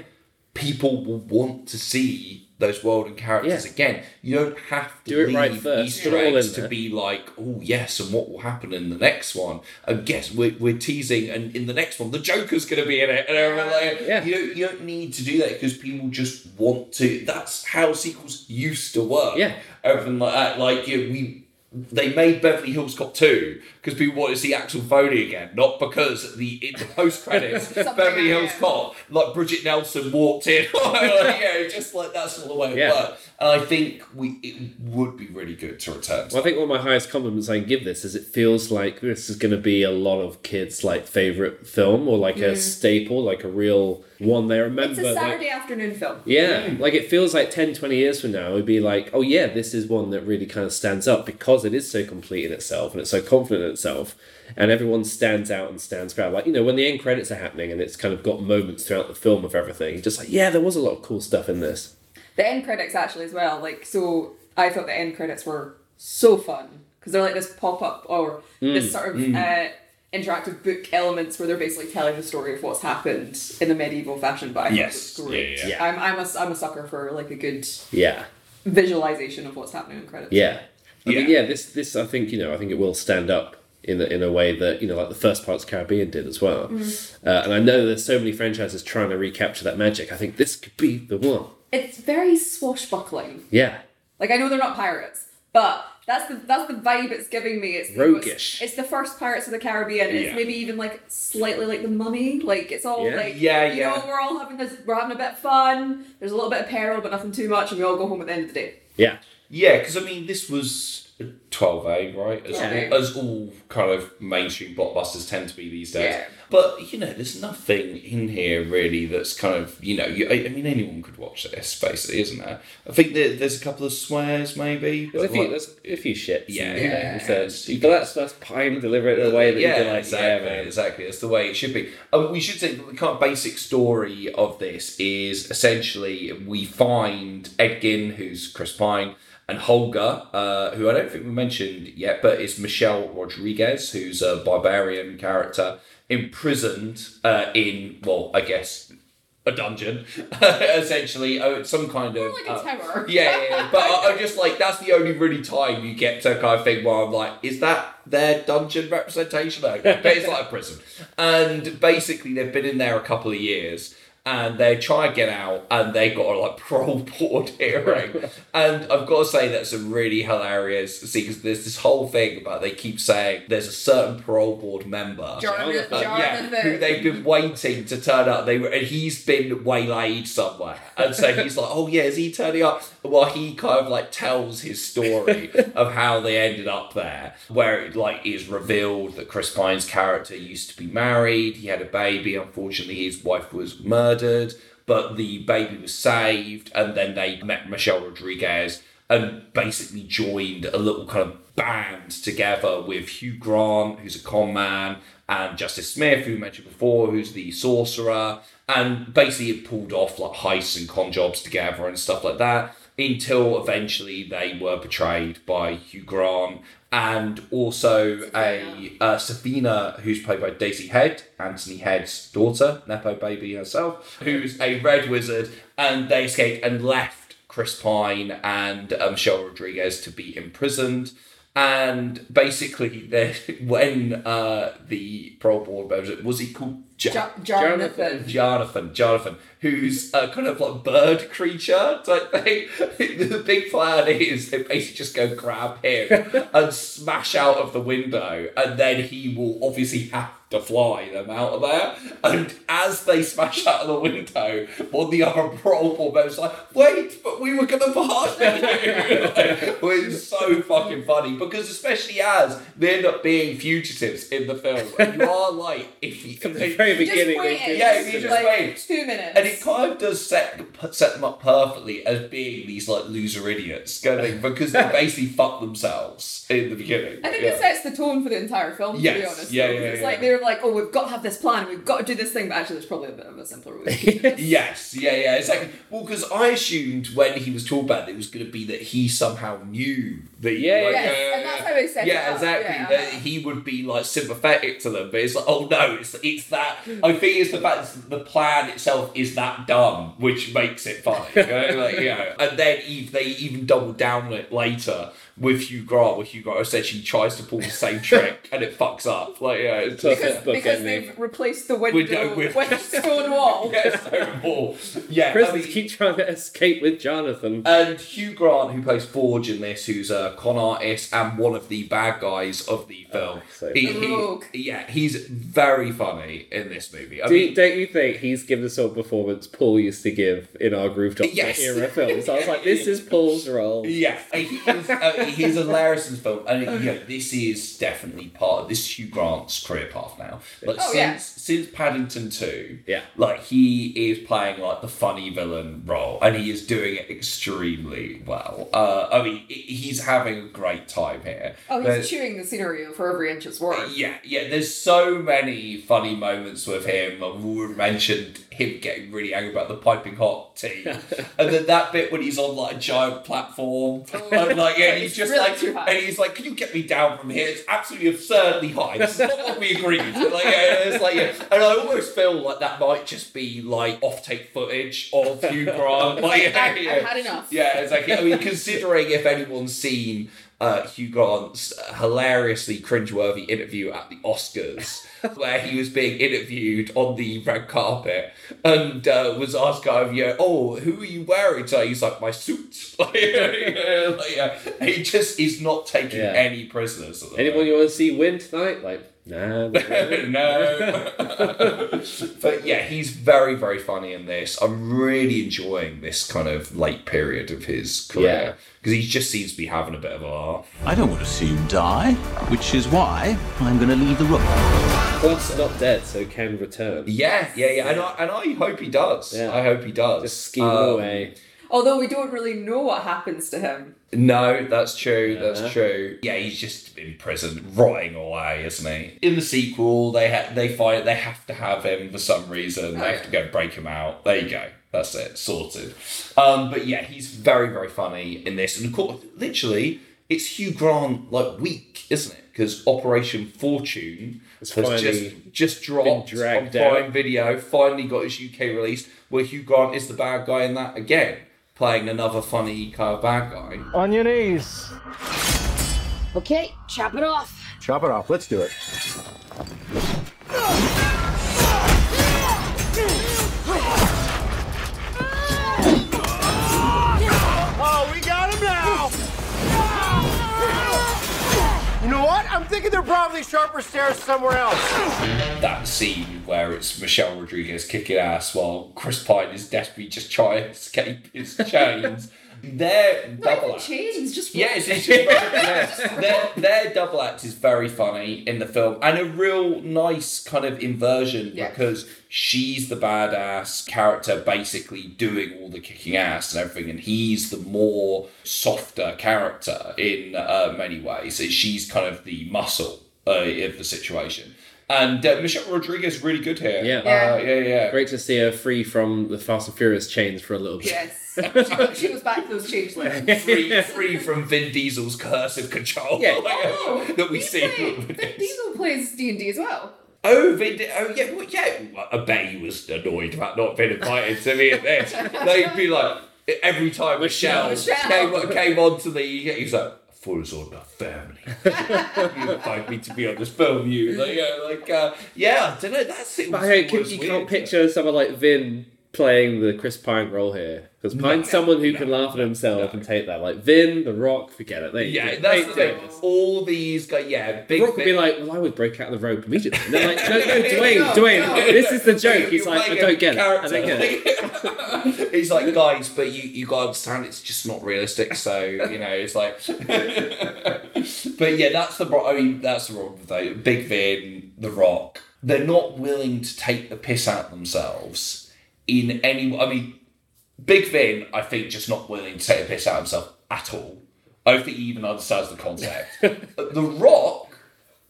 Speaker 1: people will want to see those world and characters
Speaker 2: Yeah.
Speaker 1: again. You don't have to
Speaker 2: Do it
Speaker 1: leave
Speaker 2: right first,
Speaker 1: Easter eggs to be like, oh yes, and what will happen in the next one? And guess we're, we're teasing, and in the next one, the Joker's going to be in it. And everything like,
Speaker 2: Yeah.
Speaker 1: you don't you don't need to do that because people just want to. That's how sequels used to work.
Speaker 2: Yeah.
Speaker 1: everything like that. Like you know, we. They made Beverly Hills Cop 2 because people wanted to see Axel Foley again, not because the in the post credits Beverly Hills. Cop like Bridget Nelson walked in. yeah, just like that's not the way it
Speaker 2: Yeah.
Speaker 1: worked. And I think we it would be really good to return. To
Speaker 2: Well, I think one of my highest compliments I can give this is it feels like this is going to be a lot of kids' like favorite film or like a hmm. staple, like a real one they remember.
Speaker 3: It's a
Speaker 2: like-
Speaker 3: Saturday afternoon film.
Speaker 2: yeah, hmm. like it feels like 10, 20 years from now, it would be like, oh yeah, this is one that really kind of stands up because it is so complete in itself and it's so confident in itself, and everyone stands out and stands proud. Like you know, when the end credits are happening and it's kind of got moments throughout the film of everything, just like, yeah, there was a lot of cool stuff in this.
Speaker 3: The end credits actually as well. Like so, I thought the end credits were so fun because they're like this pop up or
Speaker 2: Mm,
Speaker 3: this sort of uh, interactive book elements where they're basically telling the story of what's happened in a medieval fashion. But I
Speaker 1: Yes.
Speaker 3: it was great.
Speaker 1: Yeah,
Speaker 2: yeah.
Speaker 3: I'm I'm a I'm a sucker for like a good
Speaker 2: Yeah.
Speaker 3: visualization of what's happening in credits.
Speaker 2: Yeah. I mean,
Speaker 1: Yeah.
Speaker 2: yeah, this this I think you know I think it will stand up in a, in a way that you know like the first Pirates of Caribbean did as well. Uh, and I know there's so many franchises trying to recapture that magic. I think this could be the one.
Speaker 3: It's very swashbuckling.
Speaker 2: Yeah,
Speaker 3: Like I know they're not pirates, but that's the that's the vibe it's giving me. It's
Speaker 2: Roguish.
Speaker 3: It's, the first Pirates of the Caribbean. It's
Speaker 1: Yeah.
Speaker 3: maybe even like slightly like the Mummy. Like it's all
Speaker 2: Yeah.
Speaker 3: like
Speaker 1: Yeah,
Speaker 3: you
Speaker 1: yeah.
Speaker 3: know we're all having this. We're having a bit of fun. There's a little bit of peril, but nothing too much, and we all go home at the end of the day.
Speaker 2: yeah,
Speaker 1: Yeah, because I mean, this was 12A, right? As,
Speaker 3: Yeah.
Speaker 1: all, as all kind of mainstream blockbusters tend to be these days.
Speaker 3: Yeah.
Speaker 1: But, you know, there's nothing in here really that's kind of, you know, you, I, I mean, anyone could watch this, basically, isn't there? I think there, there's a couple of swears, maybe.
Speaker 2: there's a few
Speaker 1: like-
Speaker 2: there's a few shits.
Speaker 1: Yeah,
Speaker 2: and
Speaker 1: yeah.
Speaker 2: things that- but that's that's Pine deliver it in a way that
Speaker 1: yeah,
Speaker 2: you can like
Speaker 1: exactly,
Speaker 2: yeah man.
Speaker 1: exactly. That's the way it should be. Um, we should say that the kind of basic story of this is essentially we find Edgin, who's Chris Pine, and Holga, uh, who I don't think we mentioned yet, but is Michelle Rodriguez, who's a barbarian character imprisoned uh, in, well, I guess, a dungeon, essentially. Oh, it's some kind of.
Speaker 3: like
Speaker 1: uh,
Speaker 3: tower.
Speaker 1: Yeah, yeah, yeah. But I, I'm just like, that's the only really time you get to kind of thing where I'm like, is that their dungeon representation? But it's like a prison. And basically, they've been in there a couple of years. And they try to get out, and they got a like parole board hearing. and I've got to say that's a really hilarious scene because there's this whole thing about they keep saying there's a certain parole board member,
Speaker 3: Jarnathan.
Speaker 1: uh, yeah,
Speaker 3: Jarnathan.
Speaker 1: who they've been waiting to turn up. They were, and he's been waylaid somewhere, and so he's like, "Oh yeah, is he turning up?" Well, he kind of like tells his story of how they ended up there, where it like is revealed that Chris Pine's character used to be married. He had a baby. Unfortunately, his wife was murdered, but the baby was saved, and then they met Michelle Rodriguez and basically joined a little kind of band together with Hugh Grant, who's a con man, and Justice Smith, who we mentioned before, who's the sorcerer, and basically it pulled off like heists and con jobs together and stuff like that until eventually they were betrayed by Hugh Grant and also a uh, Sofina, who's played by Daisy Head, Anthony Head's daughter, Nepo baby herself, who's a red wizard, and they escaped and left Chris Pine and uh, Michelle Rodriguez to be imprisoned. And basically, they- when uh, the parole board member was he called Ja-
Speaker 3: Jo- Jarnathan.
Speaker 1: Jarnathan, Jarnathan, who's a kind of like bird creature type thing. the big plan is they basically just go grab him and smash out of the window, and then he will obviously have to fly them out of there. And as they smash out of the window, one of the other parole board members is like, wait, but we were going to pardon you. Like, which is so fucking funny because especially as they end up being fugitives in the film, and you are like, if you,
Speaker 2: From the very
Speaker 3: Just
Speaker 2: beginning,
Speaker 3: wait.
Speaker 2: they
Speaker 1: Yeah,
Speaker 3: just
Speaker 1: you just
Speaker 3: like
Speaker 1: wait.
Speaker 3: Two minutes.
Speaker 1: and it kind of does set set them up perfectly as being these like loser idiots, kind of thing, because they basically fuck themselves in the beginning.
Speaker 3: I think
Speaker 1: yeah.
Speaker 3: it sets the tone for the entire film, to be
Speaker 1: Yes.
Speaker 3: honest.
Speaker 1: Yeah,
Speaker 3: though.
Speaker 1: yeah,
Speaker 3: It's
Speaker 1: yeah.
Speaker 3: like they're like, oh, we've got to have this plan, we've got to do this thing, but actually, there's probably a bit of a simpler way. to do this.
Speaker 1: Yes, yeah, yeah, exactly. Well, because I assumed when he was talking about it, it was going to be that he somehow knew that.
Speaker 2: Yeah,
Speaker 1: like,
Speaker 3: Yes, and that's uh, how they set it
Speaker 1: yeah, exactly.
Speaker 3: yeah.
Speaker 1: That he would be like sympathetic to them, but it's like, oh no, it's it's that. I think it's the fact that the plan itself is that dumb, which makes it funny. you know, like, you know. And then if they even double down on it later with Hugh Grant, where Hugh Grant essentially tries to pull the same trick and it fucks up. Like, yeah, it's just,
Speaker 3: because
Speaker 2: book
Speaker 3: because
Speaker 2: ending.
Speaker 3: they've replaced the window,
Speaker 1: Window
Speaker 3: with,
Speaker 1: with-
Speaker 3: a stone wall.
Speaker 1: yeah, so more. Yeah, I
Speaker 2: Prisoners
Speaker 1: mean-
Speaker 2: keep trying to escape with Jarnathan.
Speaker 1: And Hugh Grant, who plays Forge in this, who's a con artist and one of the bad guys of the film.
Speaker 2: so
Speaker 1: he, he- yeah, he's very funny in this movie. I
Speaker 2: Do,
Speaker 1: mean,
Speaker 2: don't you think he's given the sort of performance Paul used to give in our Groove Doctor
Speaker 1: Yes.
Speaker 2: era films? I was like, this is Paul's role.
Speaker 1: yeah, he is, uh, he's hilarious in this film, and you know, this is definitely part of this is Hugh Grant's career path now. Like
Speaker 3: Oh,
Speaker 1: since
Speaker 3: yeah.
Speaker 1: since Paddington Two,
Speaker 2: Yeah.
Speaker 1: like he is playing like the funny villain role, and he is doing it extremely well. Uh, I mean, he's having a great time here.
Speaker 3: Oh, he's
Speaker 1: There's-
Speaker 3: chewing the scenery for every inch it's worth.
Speaker 1: Yeah, yeah. There's so many funny moments with him. I've already mentioned him getting really angry about the piping hot tea, and then that bit when he's on like a giant platform, and like yeah, he's just
Speaker 3: really
Speaker 1: like,
Speaker 3: too
Speaker 1: and he's like, "Can you get me down from here? It's absolutely absurdly high. This is not what we agreed." Like, yeah, it's like, yeah. and I almost feel like that might just be like off-take footage of Hugh Grant. Like,
Speaker 3: I've-
Speaker 1: yeah,
Speaker 3: I've had enough.
Speaker 1: Yeah, exactly. I mean, considering if anyone's seen uh, Hugh Grant's hilariously cringeworthy interview at the Oscars, where he was being interviewed on the red carpet and uh, was asked, kind of, yeah, oh, who are you wearing today? He's like, my suit. like, yeah, like, yeah. He just is not taking
Speaker 2: Yeah.
Speaker 1: any prisoners.
Speaker 2: Anyone you want to see win tonight? Like, nah.
Speaker 1: no. but yeah, he's very, very funny in this. I'm really enjoying this kind of late period of his career because he just seems to be having a bit of a laugh.
Speaker 11: I don't want to see him die, which is why I'm going to leave the room.
Speaker 2: God's not dead, so can return.
Speaker 1: Yeah, yeah, yeah, and I, and I hope he does.
Speaker 2: Yeah.
Speaker 1: I hope he does.
Speaker 2: Just scheme
Speaker 1: Um,
Speaker 2: away.
Speaker 3: Although we don't really know what happens to him.
Speaker 1: No, that's true.
Speaker 2: Yeah.
Speaker 1: That's true. Yeah, he's just in prison, rotting away, isn't he? In the sequel, they ha- they find they have to have him for some reason. They have to go break him out. There you go. That's it, sorted. Um, but yeah, he's very, very funny in this. And of course, literally, it's Hugh Grant like week, isn't it? Because Operation Fortune has just just dropped on Prime. Video. Finally got his UK release, where Hugh Grant is the bad guy in that again, playing another funny kind of bad guy.
Speaker 7: On your knees.
Speaker 8: Okay, chop it off.
Speaker 7: Chop it off. Let's do it.
Speaker 12: Know what? I'm thinking they're probably sharper stairs somewhere else.
Speaker 1: that scene where it's Michelle Rodriguez kicking ass while Chris Pine is desperately just trying to escape his chains. Their
Speaker 3: Not
Speaker 1: double act.
Speaker 3: chains, just
Speaker 1: Yeah, it's, it's just their, their double act is very funny in the film and a real nice kind of inversion
Speaker 3: Yeah.
Speaker 1: because she's the badass character basically doing all the kicking ass and everything and he's the more softer character in uh, many ways. So she's kind of the muscle uh, of the situation. And uh, Michelle Rodriguez is really good here.
Speaker 2: Yeah.
Speaker 1: Uh, yeah, yeah.
Speaker 2: Great to see her free from the Fast and Furious chains for a little bit.
Speaker 3: Yes. she, she was back to those chains. lists.
Speaker 1: free, free from Vin Diesel's curse of control
Speaker 2: Yeah.
Speaker 3: Oh,
Speaker 1: that we see.
Speaker 3: playing- Vin Diesel plays D and D as well.
Speaker 1: Oh, Vin, oh yeah, well, yeah. I bet he was annoyed about not being invited to me at this. They'd be like every time Michelle,
Speaker 3: Michelle.
Speaker 1: came came onto the, he's like. I thought it was all about family. you invite me to be on this film, you like, yeah, like, uh, yeah, I don't know. That's.
Speaker 2: But I can, you can't picture someone like Vin playing the Chris Pine role here because Pine's someone who can laugh at himself and take that. Like Vin, The Rock, forget it. They,
Speaker 1: Yeah, that's the thing. All these guys, yeah,
Speaker 2: The
Speaker 1: big.
Speaker 2: Rock would be like, "Well, I would break out of the rope immediately." And they're like, "No, no, Dwayne,
Speaker 1: No,
Speaker 2: Dwayne, this is the joke." He's like, "I don't get it. I don't get it."
Speaker 1: He's like, guys, but you you gotta understand, it's just not realistic. So you know, it's like, but yeah, that's the I mean, that's the problem though. Big Vin, The Rock, they're not willing to take the piss out themselves in any. I mean, Big Vin, I think, just not willing to take the piss out of himself at all. I don't think he even understands the concept. the Rock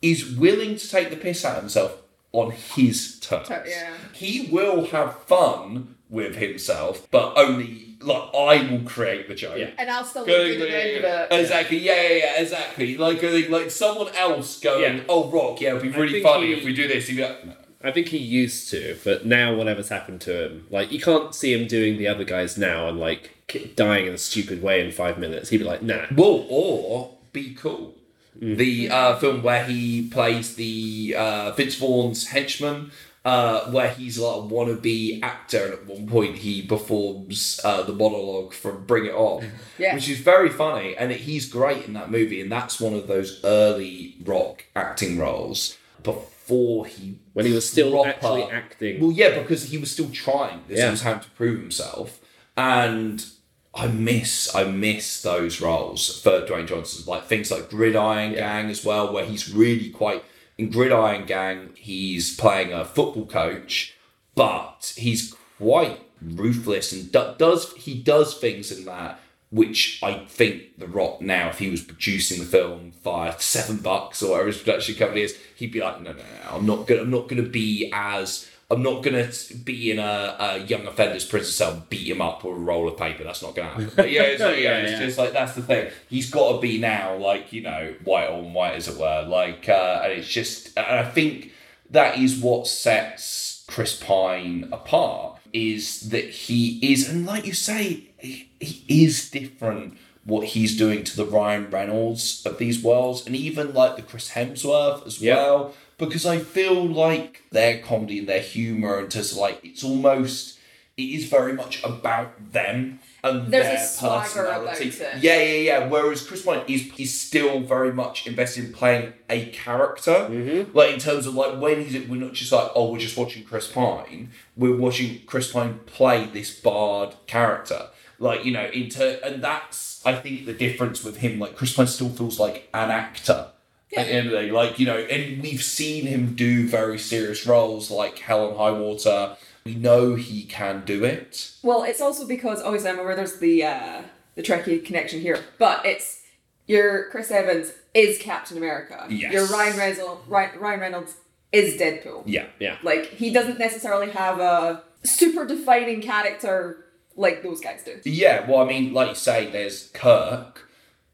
Speaker 1: is willing to take the piss out of himself on his terms.
Speaker 3: Yeah.
Speaker 1: He will have fun with himself, but only like I will create the joke.
Speaker 3: And I'll still
Speaker 1: Going,
Speaker 3: look good at the end of it.
Speaker 1: Exactly, yeah, yeah, yeah, exactly. Like, like someone else going,
Speaker 2: Yeah.
Speaker 1: "Oh, Rock, yeah, it'd be really funny
Speaker 2: he-
Speaker 1: if we do this." He'd be like, no.
Speaker 2: I think he used to, but now whatever's happened to him, like you can't see him doing the other guys now and like dying in a stupid way in five minutes. He'd be like, "Nah."
Speaker 1: Well, or Be Cool. The uh, film where he plays the uh, Vince Vaughn's henchman, uh, where he's like a wannabe actor, and at one point he performs uh, the monologue from Bring It On,
Speaker 3: Yeah.
Speaker 1: which is very funny, and he's great in that movie, and that's one of those early rock acting roles before he
Speaker 2: When he was still
Speaker 1: proper-
Speaker 2: actually acting.
Speaker 1: Well, yeah, because he was still trying. This
Speaker 2: Yeah.
Speaker 1: was having to prove himself, and I miss I miss those roles for Dwayne Johnson, like things like Gridiron Gang as well, where he's really quite in Gridiron Gang. He's playing a football coach, but he's quite ruthless and do, does he does things in that which I think The Rock now, if he was producing the film via seven bucks or whatever his production company is, he'd be like, no, no, no, I'm not gonna, I'm not gonna be as, I'm not gonna be in a, a young offender's prison cell, beat him up with a roll of paper. That's not gonna happen. But yeah, it's, yeah,
Speaker 2: Yeah,
Speaker 1: it's
Speaker 2: yeah.
Speaker 1: just like that's the thing. He's got to be now, like you know, white on white, as it were. Like, uh, and it's just, and I think that is what sets Chris Pine apart is that he is, and like you say, he, he is different. What he's doing to the Ryan Reynolds of these worlds, and even like the Chris Hemsworth as
Speaker 2: Yeah.
Speaker 1: well, because I feel like their comedy and their humor, and just like it's almost, it is very much about them and
Speaker 3: There's a
Speaker 1: their
Speaker 3: swagger about
Speaker 1: personality.
Speaker 3: it.
Speaker 1: Yeah, yeah, yeah. Whereas Chris Pine is is still very much invested in playing a character.
Speaker 2: Mm-hmm.
Speaker 1: Like in terms of like when he's we're not just like oh we're just watching Chris Pine. We're watching Chris Pine play this bard character. Like you know into and that's I think the difference with him. Like Chris Pine still feels like an actor. At the end of the day, like you know, and we've seen him do very serious roles like Hell and High Water. We know he can do it.
Speaker 3: Well, it's also because obviously I'm aware there's the uh, the Trekkie connection here, but it's your Chris Evans is Captain America.
Speaker 1: Yes.
Speaker 3: Your Ryan Reynolds, Ryan, Ryan Reynolds is Deadpool.
Speaker 1: Yeah,
Speaker 2: yeah.
Speaker 3: Like he doesn't necessarily have a super defining character like those guys do.
Speaker 1: Yeah, well, I mean, like you say, there's Kirk,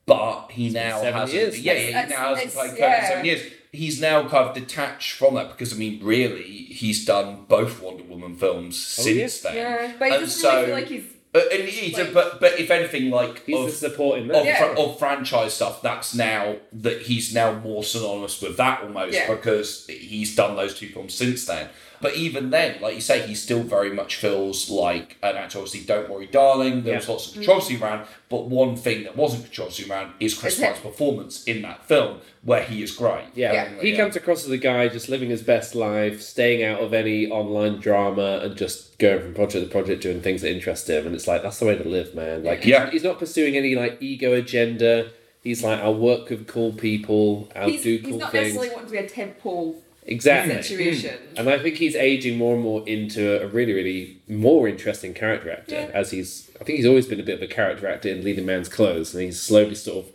Speaker 1: but he now hasn't. Yeah, yeah, he now hasn't
Speaker 3: it's-
Speaker 1: played Kirk
Speaker 3: yeah.
Speaker 1: in seven years. He's now kind of detached from that because, I mean, really, he's done both Wonder Woman films since then.
Speaker 3: Yeah, but he
Speaker 1: And
Speaker 3: doesn't
Speaker 1: so-
Speaker 3: really feel like he's.
Speaker 1: Uh, and he's a- but but if anything, like
Speaker 2: He's
Speaker 1: of,
Speaker 2: the supporting
Speaker 1: of,
Speaker 2: man.
Speaker 1: fra- of franchise stuff, that's now that he's now more synonymous with that almost
Speaker 3: Yeah.
Speaker 1: because he's done those two films since then. But even then, like you say, he still very much feels like an actor. Obviously, don't worry, darling. There was
Speaker 2: Yeah.
Speaker 1: lots of controversy around, but one thing that wasn't controversy around is Chris
Speaker 3: Is him.
Speaker 1: Pine's performance in that film, where he is great.
Speaker 2: Yeah,
Speaker 3: Yeah.
Speaker 2: he
Speaker 1: Yeah.
Speaker 2: comes across as a guy just living his best life, staying out of any online drama, and just going from project to project, doing things that interest him. And it's like that's the way to live, man. Like, he's-
Speaker 1: Yeah.
Speaker 2: he's, not pursuing any like ego agenda. He's like, I'll work with cool people. I'll
Speaker 3: He's,
Speaker 2: do cool things.
Speaker 3: he's
Speaker 2: cool
Speaker 3: not
Speaker 2: things.
Speaker 3: necessarily wanting to be a tentpole
Speaker 2: Exactly.
Speaker 3: situation. Hmm.
Speaker 2: And I think he's aging more and more into a really, really more interesting character actor.
Speaker 3: Yeah.
Speaker 2: As he's, I think he's always been a bit of a character actor in Leading Man's Clothes, and he's slowly sort of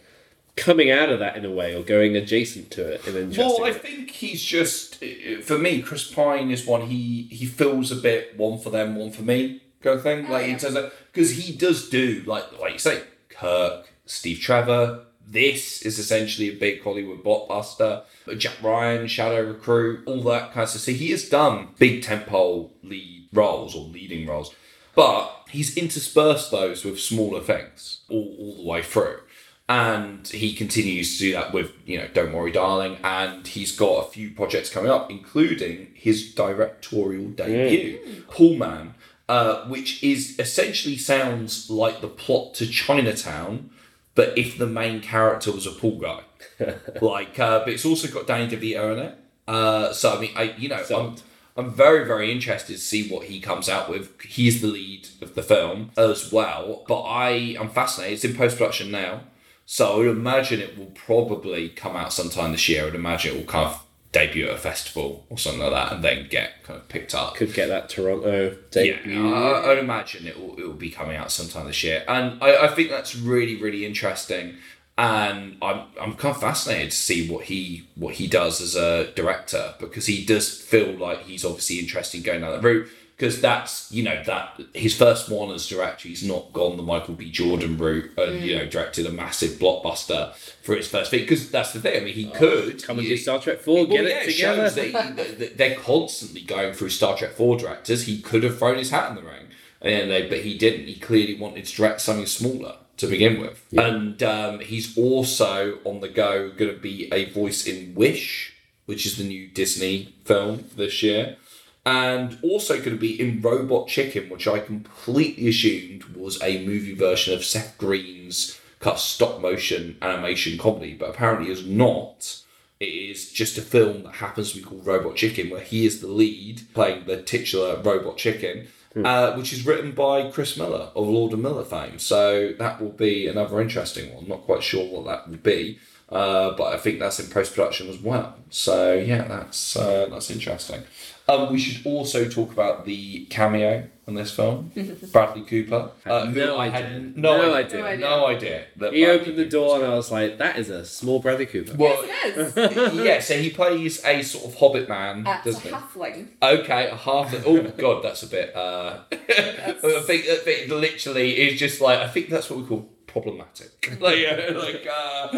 Speaker 2: coming out of that in a way, or going adjacent to it in an interesting
Speaker 1: Well, I
Speaker 2: way.
Speaker 1: think he's just for me. Chris Pine is one he he feels a bit one for them, one for me kind of thing. Oh, like in terms of because he does do like like you say, Kirk, Steve Trevor. This is essentially a big Hollywood blockbuster. Jack Ryan, Shadow Recruit, all that kind of stuff. So he has done big tentpole lead roles or leading roles, but he's interspersed those with smaller things all, all the way through and he continues to do that with you know don't worry darling and he's got a few projects coming up including his directorial debut Pool Man uh, which is essentially sounds like the plot to Chinatown but if the main character was a pool guy like uh, but it's also got Danny DeVito in it uh, so I mean I you know I'm, I'm very, very interested to see what he comes out with. He's the lead of the film as well, but I I am fascinated. It's in post production now, so I would imagine it will probably come out sometime this year. I would imagine it will kind of debut at a festival or something like that, and then get kind of picked up.
Speaker 2: Could get that Toronto
Speaker 1: Yeah,
Speaker 2: debut.
Speaker 1: I, I'd imagine it will, it will be coming out sometime this year, and I, I think that's really really interesting. And I'm I'm kind of fascinated to see what he what he does as a director because he does feel like he's obviously interested in going down that route because that's you know that his first one as director he's not gone the Michael B Jordan route and you know directed a massive blockbuster for his first thing because that's the thing I mean he could
Speaker 2: Come and do Star Trek 4, get
Speaker 1: well,
Speaker 2: it together.
Speaker 1: shows that, he, that- that they're constantly going through Star Trek Four directors. He could have thrown his hat in the ring, and they, but he didn't. He clearly wanted to direct something smaller to begin with, and um, he's also on the go going to be a voice in Wish, which is the new Disney film this year. And also going to be in Robot Chicken, which I completely assumed was a movie version of Seth Green's of stop motion animation comedy, but apparently is not. It is just a film that happens to be called Robot Chicken, where he is the lead, playing the titular Robot Chicken, uh, which is written by Chris Miller of Lord and Miller fame. So that will be another interesting one. Not quite sure what that will be, uh, but I think that's in post production as well. So yeah, that's uh, that's interesting. Um, we should also talk about the cameo in this film, Bradley Cooper. Uh, who
Speaker 2: no
Speaker 1: I
Speaker 2: idea.
Speaker 1: had no,
Speaker 2: No
Speaker 1: idea,
Speaker 2: idea.
Speaker 1: no idea. that
Speaker 2: He
Speaker 1: Bradley
Speaker 2: opened the door and I was like, that is a small Bradley Cooper.
Speaker 1: well,
Speaker 3: Yes, it is.
Speaker 1: yeah, so he plays a sort of hobbit man,
Speaker 3: That's a
Speaker 1: doesn't he?
Speaker 3: halfling.
Speaker 1: Okay, a half. Oh god, that's a bit. Uh, I think that bit literally is just like I think that's what we call problematic. like, yeah, like uh,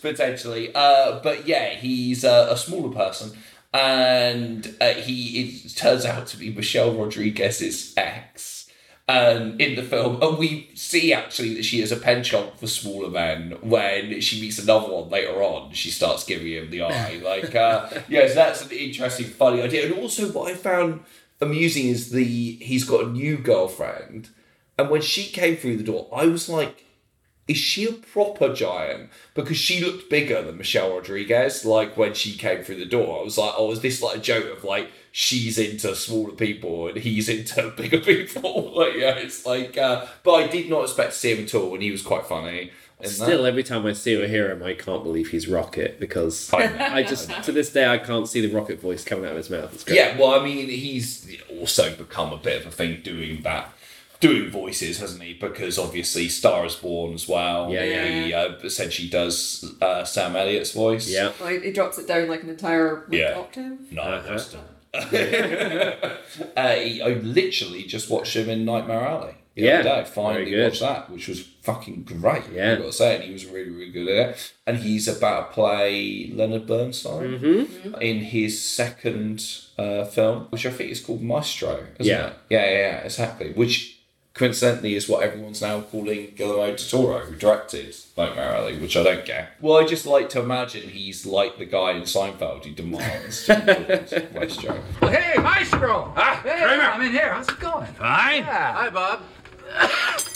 Speaker 1: potentially. Uh, but yeah, he's uh, a smaller person, and uh, he it turns out to be Michelle Rodriguez's ex. Um, in the film, and we see actually that she is a penchant for smaller men. When she meets another one later on, she starts giving him the eye. Like, uh, yes, that's an interesting, funny idea. And also, what I found amusing is the he's got a new girlfriend, and when she came through the door, I was like, is she a proper giant? Because she looked bigger than Michelle Rodriguez. Like when she came through the door, I was like, oh, is this like a joke of like she's into smaller people and he's into bigger people? like, yeah, it's like, uh, but I did not expect to see him at all, and he was quite funny. in that.
Speaker 2: Still, every time I see or hear him, I can't believe he's Rocket because
Speaker 1: I
Speaker 2: I just, to this day, I can't see the Rocket voice coming out of his mouth. It's great.
Speaker 1: Yeah, well, I mean, he's also become a bit of a thing doing that, doing voices, hasn't he? Because obviously, Star is Born as well.
Speaker 2: Yeah, yeah.
Speaker 1: He uh, essentially does uh, Sam Elliott's voice.
Speaker 2: Yeah.
Speaker 3: Like, he drops it down like an entire like,
Speaker 1: Yeah.
Speaker 3: octave.
Speaker 1: No,
Speaker 2: Uh-huh.
Speaker 1: just uh, he- I literally just watched him in Nightmare Alley. The
Speaker 2: Yeah,
Speaker 1: other day.
Speaker 2: very
Speaker 1: finally
Speaker 2: good.
Speaker 1: watched that, which was fucking great.
Speaker 2: Yeah.
Speaker 1: I've got to say, and he was really, really good at it. And he's about to play Leonard Bernstein
Speaker 2: Mm-hmm.
Speaker 1: in his second uh, film, which I think is called Maestro. Isn't
Speaker 2: Yeah.
Speaker 1: it? yeah, yeah, yeah, exactly. Which coincidentally is what everyone's now calling Guillermo del Toro, who directed Nightmare Alley, which I don't get. Well, I just like to imagine he's like the guy in Seinfeld who demands Maestro.
Speaker 13: Hey, Maestro! Ah, hey, I'm in here. How's it going?
Speaker 14: Fine. Yeah.
Speaker 13: Hi, Bob.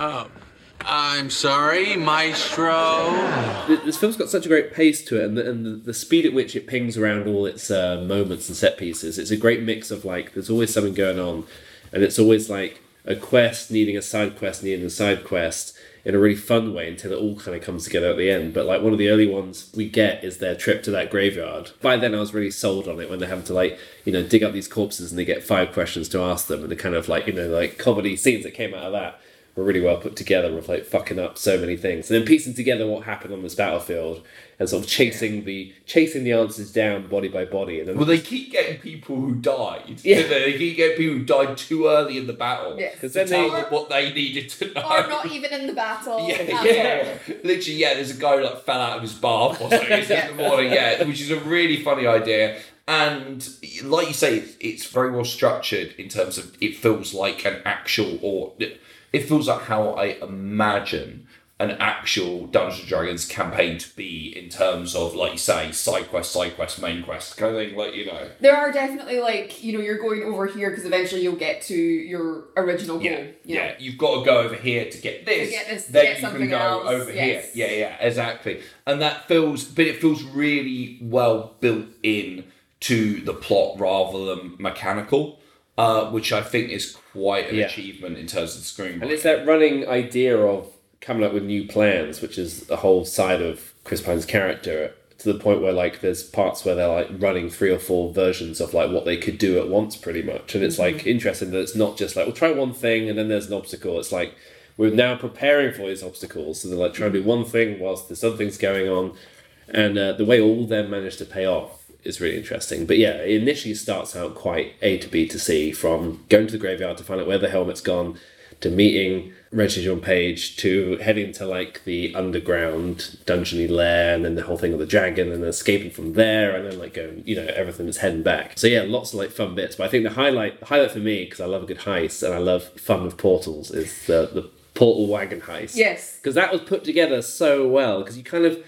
Speaker 14: Oh, I'm sorry, Maestro.
Speaker 2: This film's got such a great pace to it, and the, and the, the speed at which it pings around all its uh, moments and set pieces. It's a great mix of like, there's always something going on, and it's always like a quest needing a side quest needing a side quest in a really fun way until it all kind of comes together at the end. But like one of the early ones we get is their trip to that graveyard. By then, I was really sold on it when they have to like you know dig up these corpses and they get five questions to ask them, and the kind of like you know like comedy scenes that came out of that were really well put together with like fucking up so many things and then piecing together what happened on this battlefield and sort of chasing the chasing the answers down body by body and then
Speaker 1: Well, they keep getting people who died.
Speaker 2: Yeah.
Speaker 1: They They keep getting people who died too early in the battle
Speaker 3: Yes.
Speaker 1: to
Speaker 3: 'Cause
Speaker 2: then
Speaker 1: tell
Speaker 2: they-
Speaker 1: them what they needed to know.
Speaker 3: Or not even in the battle.
Speaker 1: Yeah, yeah.
Speaker 3: all.
Speaker 1: Literally, yeah, there's a guy who like fell out of his bath or something in the morning, yeah, which is a really funny idea. And like you say, it's, it's very well structured in terms of it feels like an actual, or it feels like how I imagine an actual Dungeons and Dragons campaign to be in terms of, like you say, side quest, side quest, main quest, kind of thing, like, you know.
Speaker 3: There are definitely like you know you're going over here because eventually you'll get to your original goal.
Speaker 1: Yeah,
Speaker 3: you know.
Speaker 1: yeah. You've got to go over here to get this.
Speaker 3: get this, to
Speaker 1: then
Speaker 3: get
Speaker 1: you
Speaker 3: something
Speaker 1: can go
Speaker 3: else,
Speaker 1: over
Speaker 3: yes.
Speaker 1: here. Yeah, yeah, exactly. And that feels, but it feels really well built in to the plot rather than mechanical, uh, which I think is quite an
Speaker 2: Yeah.
Speaker 1: achievement in terms of the screenplay.
Speaker 2: and it's that running idea of coming up with new plans which is the whole side of chris pine's character to the point where like there's parts where they're like running three or four versions of like what they could do at once pretty much and it's like interesting that it's not just like we'll try one thing and then there's an obstacle it's like we're now preparing for these obstacles so they're like trying to do one thing whilst there's other things going on and uh, the way all of them manage to pay off is really interesting. But yeah, it initially starts out quite A to B to C from going to the graveyard to find out where the helmet's gone, to meeting Regé-Jean Page, to heading to like the underground dungeony lair, and then the whole thing of the dragon, and then escaping from there, and then like going, you know, everything that's heading back. So yeah, lots of like fun bits. But I think the highlight, the highlight for me, because I love a good heist and I love fun with portals, is the the portal wagon heist
Speaker 3: Yes.
Speaker 2: because that was put together so well because you kind of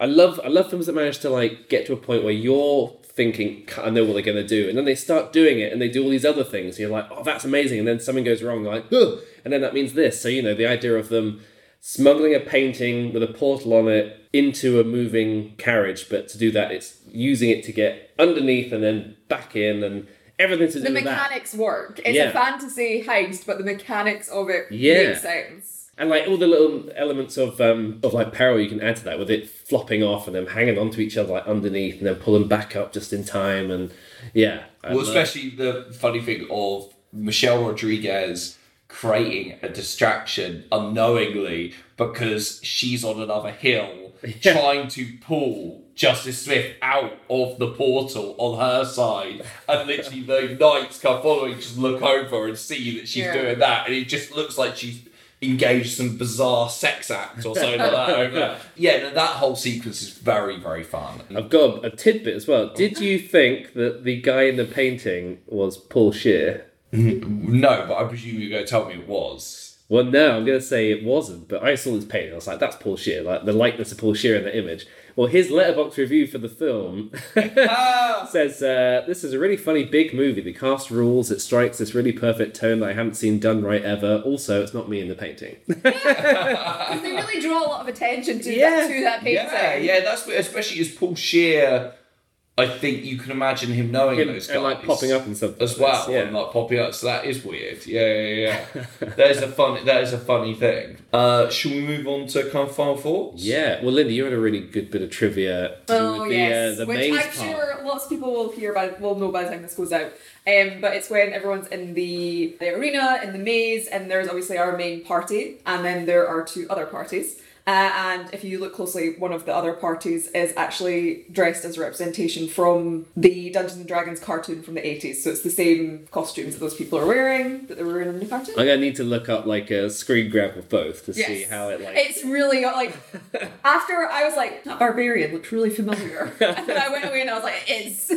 Speaker 2: I love I love films that manage to like get to a point where you're thinking I know what they're going to do and then they start doing it and they do all these other things you're like oh that's amazing and then something goes wrong like Ugh! and then that means this so you know the idea of them smuggling a painting with a portal on it into a moving carriage but to do that it's using it to get underneath and then back in and everything to do
Speaker 3: The
Speaker 2: with that
Speaker 3: mechanics work. It's
Speaker 2: Yeah.
Speaker 3: a fantasy heist, but the mechanics of it
Speaker 2: Yeah.
Speaker 3: make sense.
Speaker 2: And like all the little elements of um of like peril you can add to that with it flopping off and them hanging onto each other like underneath and then pulling back up just in time and yeah I
Speaker 1: Well,
Speaker 2: love-
Speaker 1: especially the funny thing of Michelle Rodriguez creating a distraction unknowingly because she's on another hill trying to pull Justice Smith out of the portal on her side, and literally the knights come following, just look over and see that she's
Speaker 3: Yeah.
Speaker 1: doing that, and it just looks like she's engaged some bizarre sex act or something like that. Over. Yeah, no, that whole sequence is very, very fun.
Speaker 2: I've got a tidbit as well. Did you think that the guy in the painting was Paul Scheer? Mm-hmm.
Speaker 1: No, but I presume you're going to tell me it was.
Speaker 2: Well, no, I'm going to say it wasn't, but I saw this painting. I was like, that's Paul Scheer, like the likeness of Paul Scheer in the image. Well, his Letterboxd review for the film says, uh, This is a really funny big movie. The cast rules, it strikes this really perfect tone that I haven't seen done right ever. Also, it's not me in the painting.
Speaker 3: They really draw a lot of attention to
Speaker 2: Yeah.
Speaker 3: that to that painting.
Speaker 1: Yeah, yeah, that's especially as Paul Scheer. I think you can imagine him knowing
Speaker 2: Him-
Speaker 1: those guys
Speaker 2: and, like, popping up and stuff
Speaker 1: as well,
Speaker 2: this, yeah.
Speaker 1: and like popping up. So that is weird. Yeah, yeah, yeah. There's a fun. That is a funny thing. Uh, should we move on to kind of final thoughts?
Speaker 2: Yeah, well, Linda, you had a really good bit of trivia
Speaker 3: Oh
Speaker 2: the,
Speaker 3: yes,
Speaker 2: uh, the
Speaker 3: which
Speaker 2: maze
Speaker 3: I'm
Speaker 2: part.
Speaker 3: sure lots of people will hear by will know by the time this goes out. Um, but it's when everyone's in the, the arena in the maze, and there's obviously our main party, and then there are two other parties. Uh, and if you look closely, one of the other parties is actually dressed as a representation from the Dungeons and Dragons cartoon from the 80s. So it's the same costumes that those people are wearing that they were wearing in the cartoon.
Speaker 2: I'm gonna need to look up like a screen grab of both to
Speaker 3: Yes.
Speaker 2: see how it like.
Speaker 3: It's really like after I was like that barbarian looked really familiar, and then I went away and I was like, it is.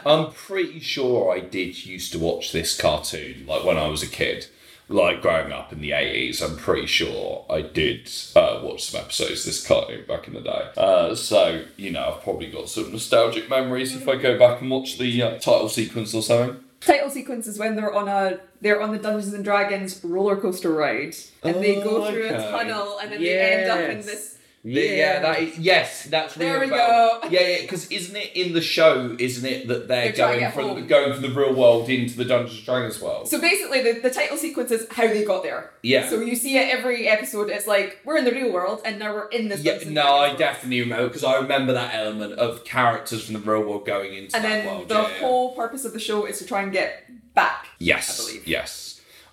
Speaker 1: I'm pretty sure I did used to watch this cartoon like when I was a kid, like growing up in the 80s. I'm pretty sure I did uh, watch some episodes of this cartoon back in the day. Uh, so, you know, I've probably got some nostalgic memories if I go back and watch the uh, title sequence or something.
Speaker 3: Title sequence is when they're on a they're on the Dungeons and Dragons roller coaster ride, and they go
Speaker 1: Oh,
Speaker 3: through a tunnel, and then they end up in this.
Speaker 1: Yeah, yeah that is, yes, that's
Speaker 3: There
Speaker 1: real
Speaker 3: we
Speaker 1: about-
Speaker 3: go.
Speaker 1: Yeah, yeah, because isn't it in the show? Isn't it that they're,
Speaker 3: They're
Speaker 1: going from
Speaker 3: home.
Speaker 1: going from the real world into the Dungeons and Dragons world?
Speaker 3: So basically, the, the title sequence is how they got there.
Speaker 1: Yeah.
Speaker 3: So you see it every episode. It's like we're in the real world, and now we're in this.
Speaker 1: Yeah,
Speaker 3: Dungeons
Speaker 1: no, I definitely remember because I remember that element of characters from the real world going into
Speaker 3: And
Speaker 1: that
Speaker 3: then
Speaker 1: world.
Speaker 3: the
Speaker 1: yeah, yeah.
Speaker 3: whole purpose of the show is to try and get back.
Speaker 1: Yes, I believe. yes.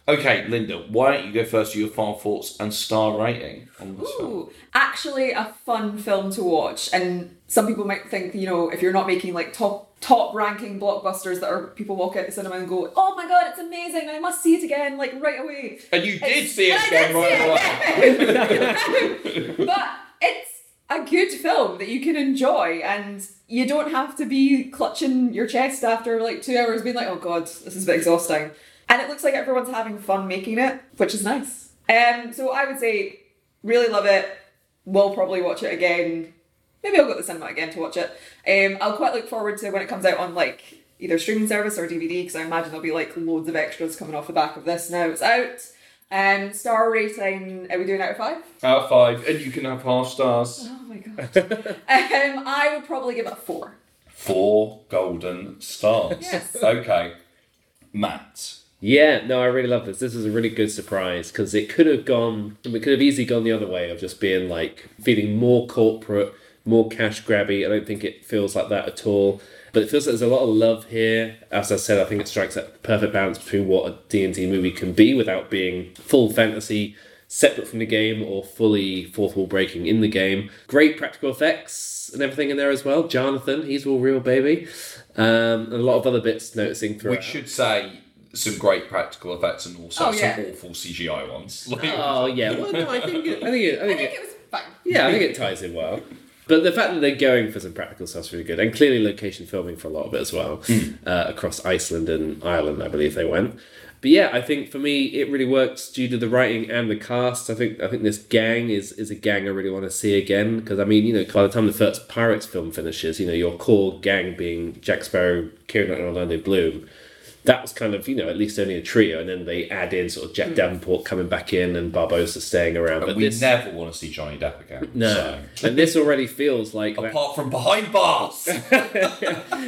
Speaker 1: Okay, Linda, why don't you go first with your final thoughts and star rating on this film?
Speaker 3: Ooh, actually a fun film to watch. And some people might think, you know, if you're not making like top top ranking blockbusters that are people walk out the cinema and go, oh my god, it's amazing, I must see it again, like right away.
Speaker 1: And you did
Speaker 3: It's-
Speaker 1: see it again right away.
Speaker 3: but it's a good film that you can enjoy and you don't have to be clutching your chest after like two hours being like, oh god, this is a bit exhausting. And it looks like everyone's having fun making it, which is nice. Um, so I would say, really love it. We'll probably watch it again. Maybe I'll go to the cinema again to watch it. Um, I'll quite look forward to when it comes out on like either streaming service or DVD because I imagine there'll be like loads of extras coming off the back of this now it's out. Um, star rating, are we doing out of five?
Speaker 1: Out of five, and you can have half stars.
Speaker 3: Oh my god. um, I would probably give it a four.
Speaker 1: Four golden stars.
Speaker 3: Yes.
Speaker 1: Okay, Matt.
Speaker 2: Yeah, no, I really love this. This is a really good surprise because it could have gone, it could have easily gone the other way of just being like feeling more corporate, more cash grabby. I don't think it feels like that at all. But it feels like there's a lot of love here. As I said, I think it strikes that perfect balance between what a D&D movie can be without being full fantasy, separate from the game, or fully fourth wall breaking in the game. Great practical effects and everything in there as well. Jarnathan, he's all real, baby. Um, and a lot of other bits noticing throughout.
Speaker 1: We should say some great practical effects and also
Speaker 2: Oh,
Speaker 1: some
Speaker 2: yeah.
Speaker 1: awful CGI ones. Like-
Speaker 2: Oh yeah, well no, I think it, I think it, I think, it,
Speaker 3: it was fine.
Speaker 2: yeah, I think it ties in well. But the fact that they're going for some practical stuff's really good, and clearly location filming for a lot of it as well, uh, across Iceland and Ireland, I believe they went. But yeah, I think for me it really works due to the writing and the cast. I think I think this gang is is a gang I really want to see again because I mean you know by the time the first Pirates film finishes, you know your core gang being Jack Sparrow, Kieran Knightley, and Orlando Bloom that was kind of you know at least only a trio, and then they add in sort of Jack Davenport coming back in and Barbossa staying around.
Speaker 1: And
Speaker 2: but
Speaker 1: we
Speaker 2: this
Speaker 1: never want to see Johnny Depp again.
Speaker 2: no,
Speaker 1: so.
Speaker 2: and this already feels like that-
Speaker 1: Apart from behind bars.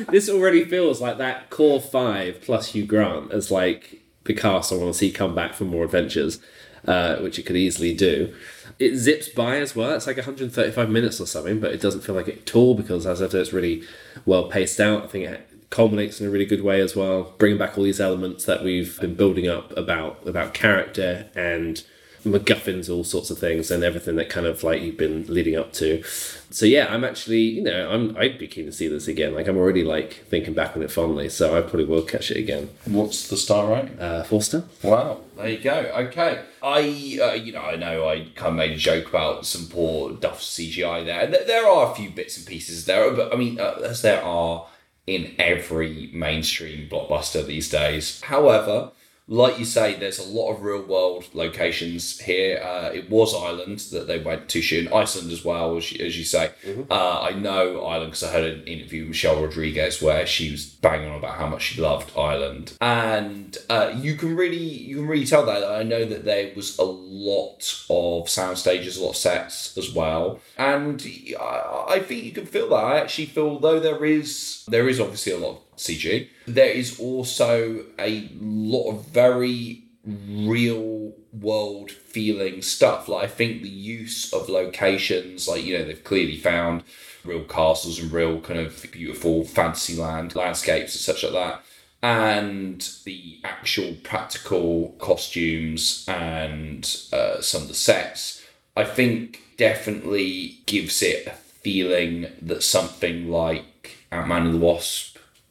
Speaker 2: this already feels like that core five plus Hugh Grant as like the cast I want to see come back for more adventures, uh, which it could easily do. It zips by as well. It's like 135 minutes or something, but it doesn't feel like it at all because as I said, it's really well paced out. I think it culminates in a really good way as well, bringing back all these elements that we've been building up about about character and MacGuffins, all sorts of things, and everything that kind of like you've been leading up to. So yeah, I'm actually, you know, I'm I'd be keen to see this again. Like I'm already like thinking back on it fondly, so I probably will catch it again.
Speaker 1: What's the star rating?
Speaker 2: Uh, four star.
Speaker 1: Wow, there you go. Okay, I uh, you know I know I kind of made a joke about some poor Duff CGI there. Th- There are a few bits and pieces there, but I mean uh, as there are in every mainstream blockbuster these days. However, like you say, there's a lot of real world locations here. Uh, it was Ireland that they went to shoot, and Iceland as well, as you, as you say. Uh, I know Ireland because I heard an interview with Michelle Rodriguez where she was banging on about how much she loved Ireland, and uh, you can really you can really tell that. I know that there was a lot of sound stages, a lot of sets as well, and I, I think you can feel that. I actually feel though there is there is obviously a lot of CG. There is also a lot of very real world feeling stuff. Like I think the use of locations, like you know, they've clearly found real castles and real kind of beautiful fantasy land landscapes and such like that. And the actual practical costumes and uh, some of the sets, I think definitely gives it a feeling that something like Ant Man and the Wasp,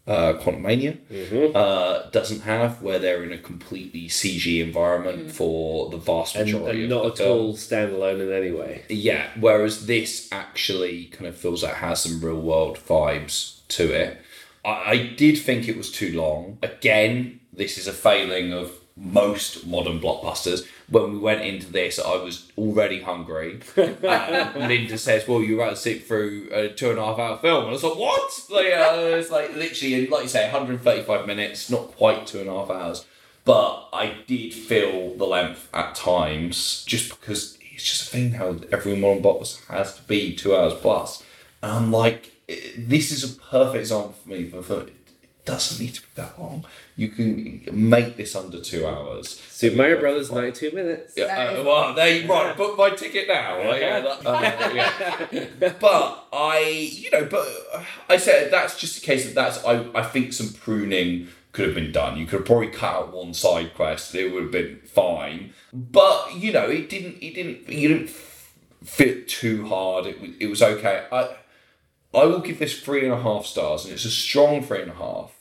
Speaker 1: uh, Quantumania, uh, doesn't have, where they're in a completely CG environment for the vast
Speaker 2: And,
Speaker 1: majority
Speaker 2: and
Speaker 1: of
Speaker 2: not
Speaker 1: the
Speaker 2: at
Speaker 1: film.
Speaker 2: all standalone in any way.
Speaker 1: Yeah, whereas this actually kind of feels like it has some real world vibes to it. I, I did think it was too long. Again, this is a failing of most modern blockbusters. When we went into this, I was already hungry. Uh, Linda says, "Well, you're about to sit through a two and a half hour film," and I was like, "What?" Like, uh, it's like literally, like you say, 135 minutes, not quite two and a half hours. But I did feel the length at times, just because it's just a thing how every modern box has to be two hours plus. And I'm like, this is a perfect example for me. For, for, doesn't need to be that long. You can make this under two hours.
Speaker 2: Super Mario Brothers, 92 minutes.
Speaker 1: Yeah, uh, well, there you right. Book my ticket now. Like, yeah, that- uh, yeah. But I, you know, but I said that's just a case of that's. I, I think some pruning could have been done. You could have probably cut out one side quest. It would have been fine. But you know, it didn't. It didn't. You didn't fit too hard. It was. It was okay. I. I will give this three and a half stars, and it's a strong three and a half.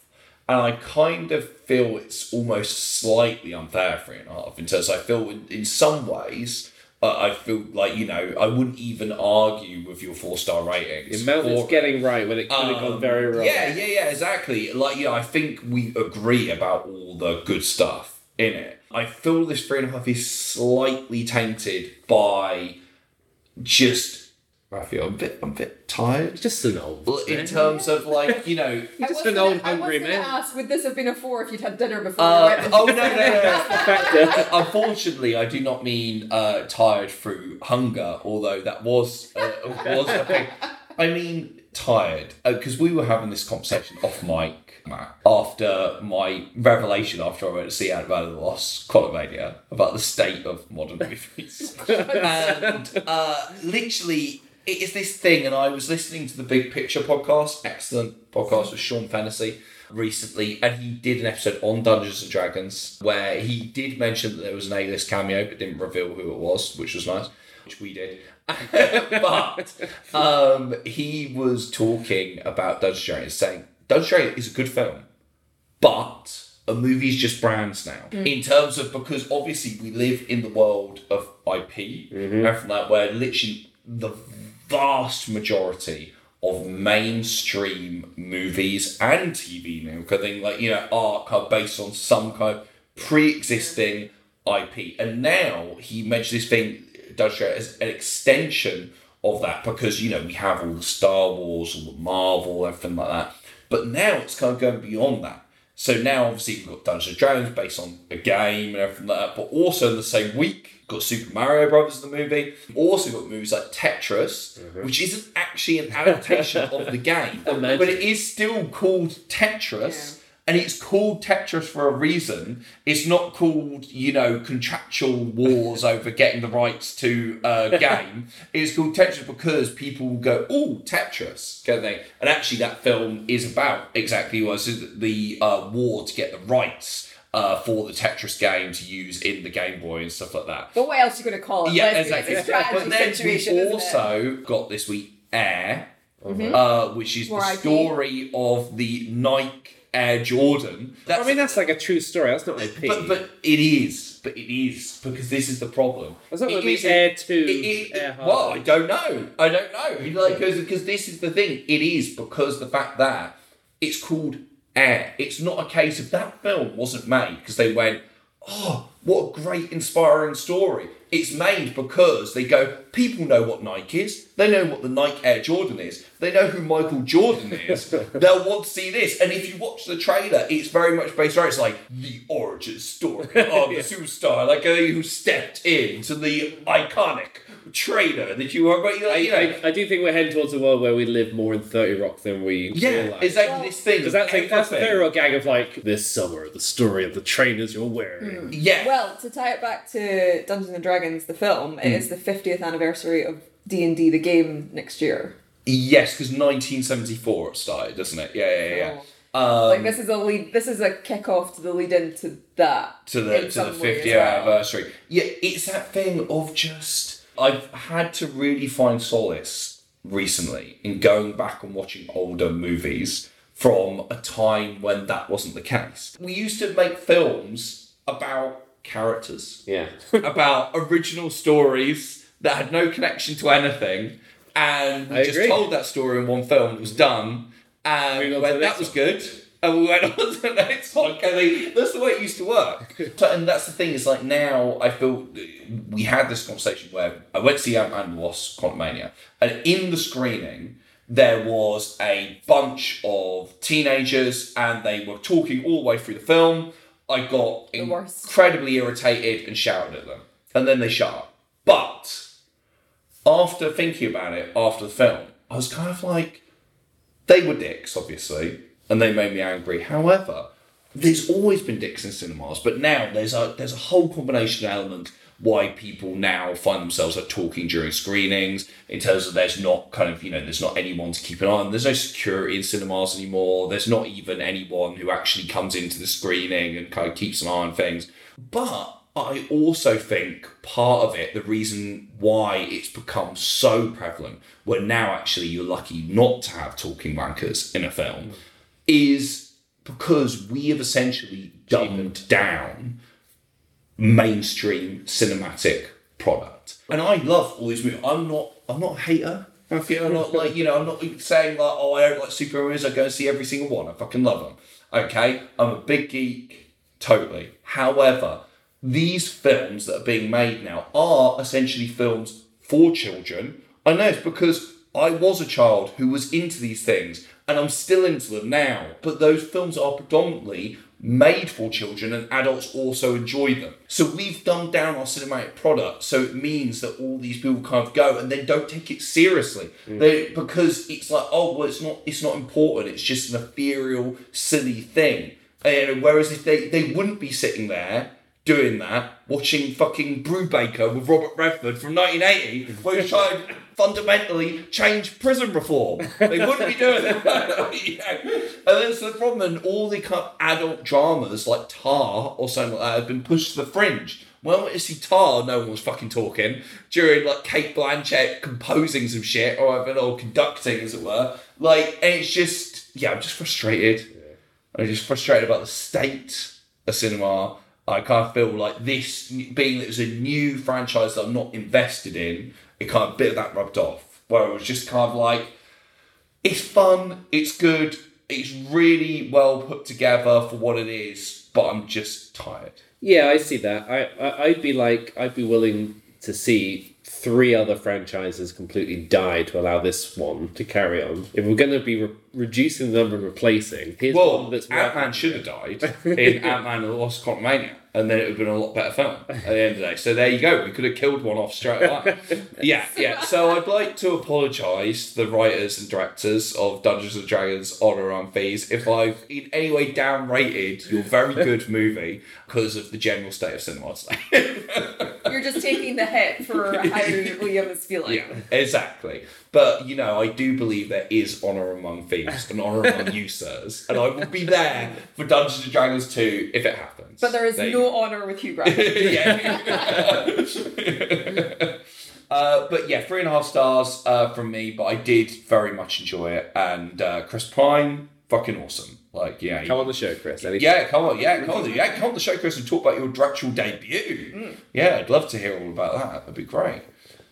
Speaker 1: And I kind of feel it's almost slightly unfair three and a half in terms. I feel in, in some ways. Uh, I feel like you know I wouldn't even argue with your four star rating.
Speaker 2: The amount it's getting right when it could have gone
Speaker 1: um,
Speaker 2: very wrong.
Speaker 1: Yeah, yeah, yeah, exactly. Like, you know, I think we agree about all the good stuff in it. I feel this three and a half is slightly tainted by just. I feel I'm a bit, I'm a bit tired.
Speaker 2: Just an old.
Speaker 1: In terms of like, you know,
Speaker 3: I was gonna- I was gonna ask, would this have been a four if you'd had dinner before?
Speaker 1: Uh, oh no no no! no. Unfortunately, I do not mean uh, tired through hunger, although that was uh, was a thing. I mean tired because we were having this conversation off mic, after my revelation after I went to see Ant-Man and the Lost Quantumania about the state of modern movies, and uh, literally. It is this thing, and I was listening to the Big Picture podcast, excellent podcast with Sean Fennessy recently, and he did an episode on Dungeons and Dragons where he did mention that there was an A-list cameo, but didn't reveal who it was, which was nice, which we did. but um, he was talking about Dungeons and Dragons, saying Dungeons and Dragons is a good film, but a movie's just brands now
Speaker 15: Mm.
Speaker 1: in terms of because obviously we live in the world of IP and from that where literally the vast majority of mainstream movies and TV now, because I think like you know arc are based on some kind of pre-existing IP, and now he mentioned this thing does as an extension of that because you know we have all the Star Wars, all the Marvel, everything like that, but now it's kind of going beyond that. So now obviously we've got Dungeons and Dragons based on a game and everything like that, but also in the same week got Super Mario Brothers the movie. Also got movies like Tetris, which isn't actually an adaptation of the game, but it is still called Tetris. And it's called Tetris for a reason. It's not called, you know, contractual wars over getting the rights to a game. It's called Tetris because people will go, oh, Tetris, kind of thing. And actually, that film is about exactly what it is the uh, war to get the rights uh, for the Tetris game to use in the Game Boy and stuff like that.
Speaker 3: But what else are you going to call it?
Speaker 1: Yeah,
Speaker 3: Let's-
Speaker 1: exactly.
Speaker 3: It's
Speaker 1: But then we've also got this week Air,
Speaker 3: Mhm.
Speaker 1: uh, which is
Speaker 3: More
Speaker 1: the
Speaker 3: IP.
Speaker 1: story of the Nike Air Jordan.
Speaker 2: I mean, that's like a true story. That's not IP.
Speaker 1: But but it is. But it is because this is the problem.
Speaker 2: It's not
Speaker 1: It
Speaker 2: gonna be Air 2,
Speaker 1: it- it-
Speaker 2: Air
Speaker 1: well, I don't know. I don't know. Like because this is the thing. It is because the fact that it's called Air. It's not a case of that film wasn't made because they went, oh, what a great inspiring story. It's made because they go, people know what Nike is. They know what the Nike Air Jordan is. They know who Michael Jordan is. They'll want to see this. And if you watch the trailer, it's very much based around, it's like the origin story of the superstar, like uh, who stepped into the iconic trainer that you are. But, you know,
Speaker 2: I,
Speaker 1: you know,
Speaker 2: I, I do think we're heading towards a world where we live more in 30 Rock than we
Speaker 1: Yeah,
Speaker 2: realize.
Speaker 1: exactly this thing.
Speaker 2: Because that's, like, that's the
Speaker 1: Everything.
Speaker 2: 30 Rock gag of like, this summer, the story of the trainers you're wearing.
Speaker 1: Yeah.
Speaker 3: Well, to tie it back to Dungeons and Dragons, the film, it
Speaker 1: Mm.
Speaker 3: is the 50th anniversary of D and D, the game, next year.
Speaker 1: Yes, because 1974 it started, doesn't it? Yeah, yeah, yeah. Um,
Speaker 3: like this is a lead. This is a kick-off to the lead into that.
Speaker 1: to the to the
Speaker 3: some way as
Speaker 1: 50th
Speaker 3: well.
Speaker 1: anniversary. Yeah, it's that thing of just I've had to really find solace recently in going back and watching older movies from a time when that wasn't the case. We used to make films about characters,
Speaker 2: Yeah.
Speaker 1: about original stories that had no connection to anything, and we
Speaker 2: I
Speaker 1: just
Speaker 2: agree.
Speaker 1: told that story in one film. It was done, and we went, that was good. And we went on to the next one. I that's the way it used to work. And that's the thing is like now I feel we had this conversation where I went to see Ant Man Wasp: Quantumania, and in the screening there was a bunch of teenagers and they were talking all the way through the film. I got incredibly irritated and shouted at them, and then they shut up. But after thinking about it after the film, I was kind of like, they were dicks, obviously, and they made me angry. However, there's always been dicks in cinemas, but now there's a there's a whole combination element why people now find themselves like talking during screenings in terms of there's not kind of you know there's not anyone to keep an eye on. There's no security in cinemas anymore. There's not even anyone who actually comes into the screening and kind of keeps an eye on things. But I also think part of it, the reason why it's become so prevalent, where now actually you're lucky not to have talking wankers in a film, mm. Is because we have essentially dumbed down mainstream cinematic product. And I love all these movies. I'm not I'm not a hater. I feel I'm not like, you know, I'm not saying like, oh, I don't like superheroes, I go and see every single one. I fucking love them. Okay? I'm a big geek, totally. However, these films that are being made now are essentially films for children. I know it's because I was a child who was into these things and I'm still into them now. But those films are predominantly made for children and adults also enjoy them. So we've dumbed down our cinematic product. So it means that all these people kind of go and then don't take it seriously. Mm. They, because it's like, oh well it's not it's not important, it's just an ethereal, silly thing. And whereas if they, they wouldn't be sitting there doing that, watching fucking Brubaker with Robert Redford from 1980, where he's trying to fundamentally change prison reform. They wouldn't be doing that. You know? And that's the problem. And all the kind of adult dramas like Tar or something like that have been pushed to the fringe. When I went to see Tar, no one was fucking talking. During like Cate Blanchett composing some shit or whatever, or conducting as it were. Like, and it's just, yeah, I'm just frustrated. I'm just frustrated about the state of cinema. I kind of feel like this, being that it was a new franchise that I'm not invested in, it kind of bit of that rubbed off. Where it was just kind of like, it's fun, it's good, it's really well put together for what it is, but I'm just tired.
Speaker 2: Yeah, I see that. I, I I'd be like I'd be willing to see three other franchises completely die to allow this one to carry on. If we're going to be re- reducing the number and replacing, here's
Speaker 1: well,
Speaker 2: one that's
Speaker 1: Ant Man should have died in Ant Man and the Lost Quantumania, and then it would have been a lot better film at the end of the day. So there you go. We could have killed one off straight away. yeah, yeah. So I'd like to apologise to the writers and directors of Dungeons and Dragons Honor Among Thieves if I've in any way downrated your very good movie because of the general state of cinema today.
Speaker 3: You're just taking the hit for how Liam is feeling.
Speaker 1: Yeah, exactly. But you know, I do believe there is honor among thieves and honor among you, sirs, and I will be there for Dungeons and Dragons 2 if it happens.
Speaker 3: But there is
Speaker 1: There
Speaker 3: no honour with Hugh Grant.
Speaker 1: yeah. uh, but yeah, three and a half stars uh, from me. But I did very much enjoy it, and uh, Chris Pine, fucking awesome. Like yeah,
Speaker 2: Come on the show, Chris. Any-
Speaker 1: yeah, come on, yeah, come on, yeah, come on the show, Chris, and talk about your directorial debut. Mm. Yeah, I'd love to hear all about that. That'd be great.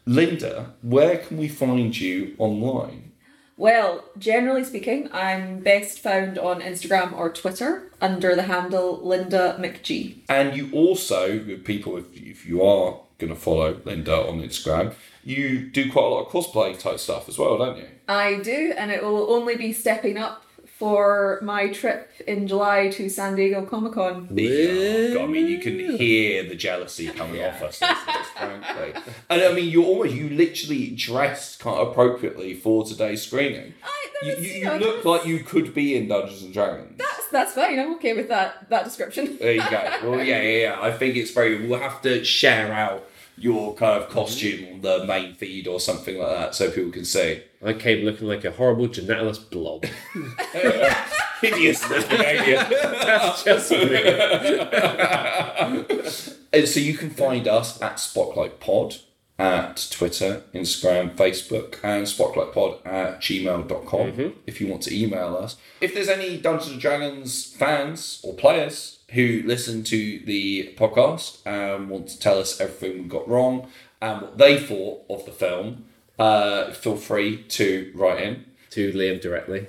Speaker 1: Linda, where can we find you online?
Speaker 3: Well, generally speaking, I'm best found on Instagram or Twitter under the handle Linda McG.
Speaker 1: And you also, people, if, if you are going to follow Linda on Instagram, you do quite a lot of cosplay type stuff as well, don't you?
Speaker 3: I do, and it will only be stepping up for my trip in July to San Diego Comic Con.
Speaker 1: Yeah. God, I mean, you can hear the jealousy coming off us, listeners, frankly. And I mean, you almost, you literally dressed kind of appropriately for today's screening. you, you, you look like you could be in Dungeons and Dragons.
Speaker 3: That's that's fine. I'm okay with that that description.
Speaker 1: There you go. Well, yeah, yeah, yeah. I think it's very. We'll have to share out your kind of costume on the main feed or something like that so people can see.
Speaker 2: I came looking like a horrible genitalous blob.
Speaker 1: Hideous looking alien.
Speaker 2: That's just me.
Speaker 1: and so you can find us at Spocklight Pod at Twitter, Instagram, Facebook, and spocklightpod at gmail.com mm-hmm. if you want to email us. If there's any Dungeons and Dragons fans or players who listen to the podcast and want to tell us everything we got wrong and what they thought of the film, uh, feel free to write in.
Speaker 2: To Liam directly.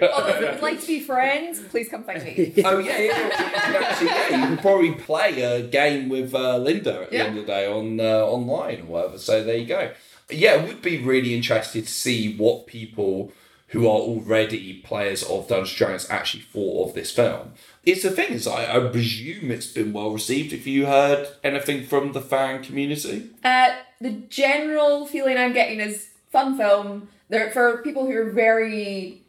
Speaker 3: Although if you would like to be friends, please come find me.
Speaker 1: Oh yeah, yeah. You can actually, yeah, you can probably play a game with uh, Linda at the
Speaker 3: Yeah.
Speaker 1: end of the day on uh, online or whatever. So there you go. Yeah, it would be really interested to see what people who are already players of Dungeons and Dragons actually thought of this film. It's the thing is, I, I presume it's been well received. If you heard anything from the fan community?
Speaker 3: Uh, the general feeling I'm getting is fun film. There for people who are very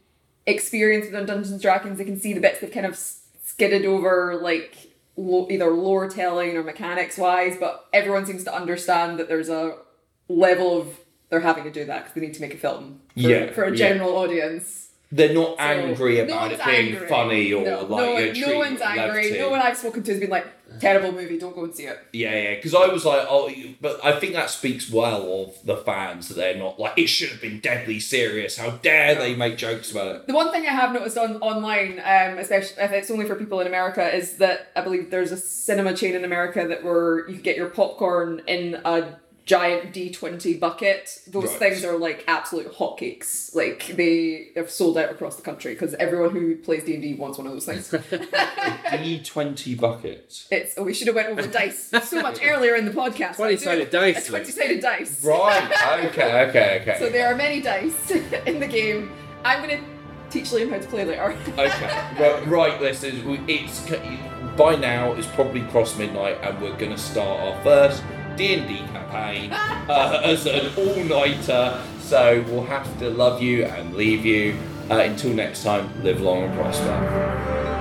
Speaker 3: experienced with Dungeons and Dragons, they can see the bits they've kind of skidded over, like lo- either lore telling or mechanics wise. But everyone seems to understand that there's a level of they're having to do that because they need to make a film for,
Speaker 1: Yeah,
Speaker 3: for a
Speaker 1: yeah.
Speaker 3: general audience.
Speaker 1: They're not
Speaker 3: So,
Speaker 1: angry
Speaker 3: no
Speaker 1: about it being
Speaker 3: angry.
Speaker 1: funny or
Speaker 3: no,
Speaker 1: like
Speaker 3: no, no one's angry. No one I've spoken to has been like terrible movie. Don't go and see it.
Speaker 1: Yeah, yeah, because I was like, oh, but I think that speaks well of the fans that they're not like it should have been deadly serious. How dare they make jokes about it?
Speaker 3: The one thing I have noticed on online, um, especially if it's only for people in America, is that I believe there's a cinema chain in America that where you can get your popcorn in a giant D20 bucket. Those
Speaker 1: Right.
Speaker 3: things are like absolute hotcakes. Like they have sold out across the country because everyone who plays D and D wants one of those things.
Speaker 1: D twenty bucket.
Speaker 3: it's oh, we should have went over dice so much earlier in the podcast.
Speaker 2: 20-sided dice,
Speaker 3: twenty-sided dice.
Speaker 1: Right. Okay. Okay. Okay.
Speaker 3: So there are many dice in the game. I'm gonna teach Liam how to play later.
Speaker 1: Okay. Right, right listeners, we- it's by now it's probably crossed midnight, and we're gonna start our first D and D campaign uh, as an all-nighter. So we'll have to love you and leave you. Uh, until next time, live long and prosper.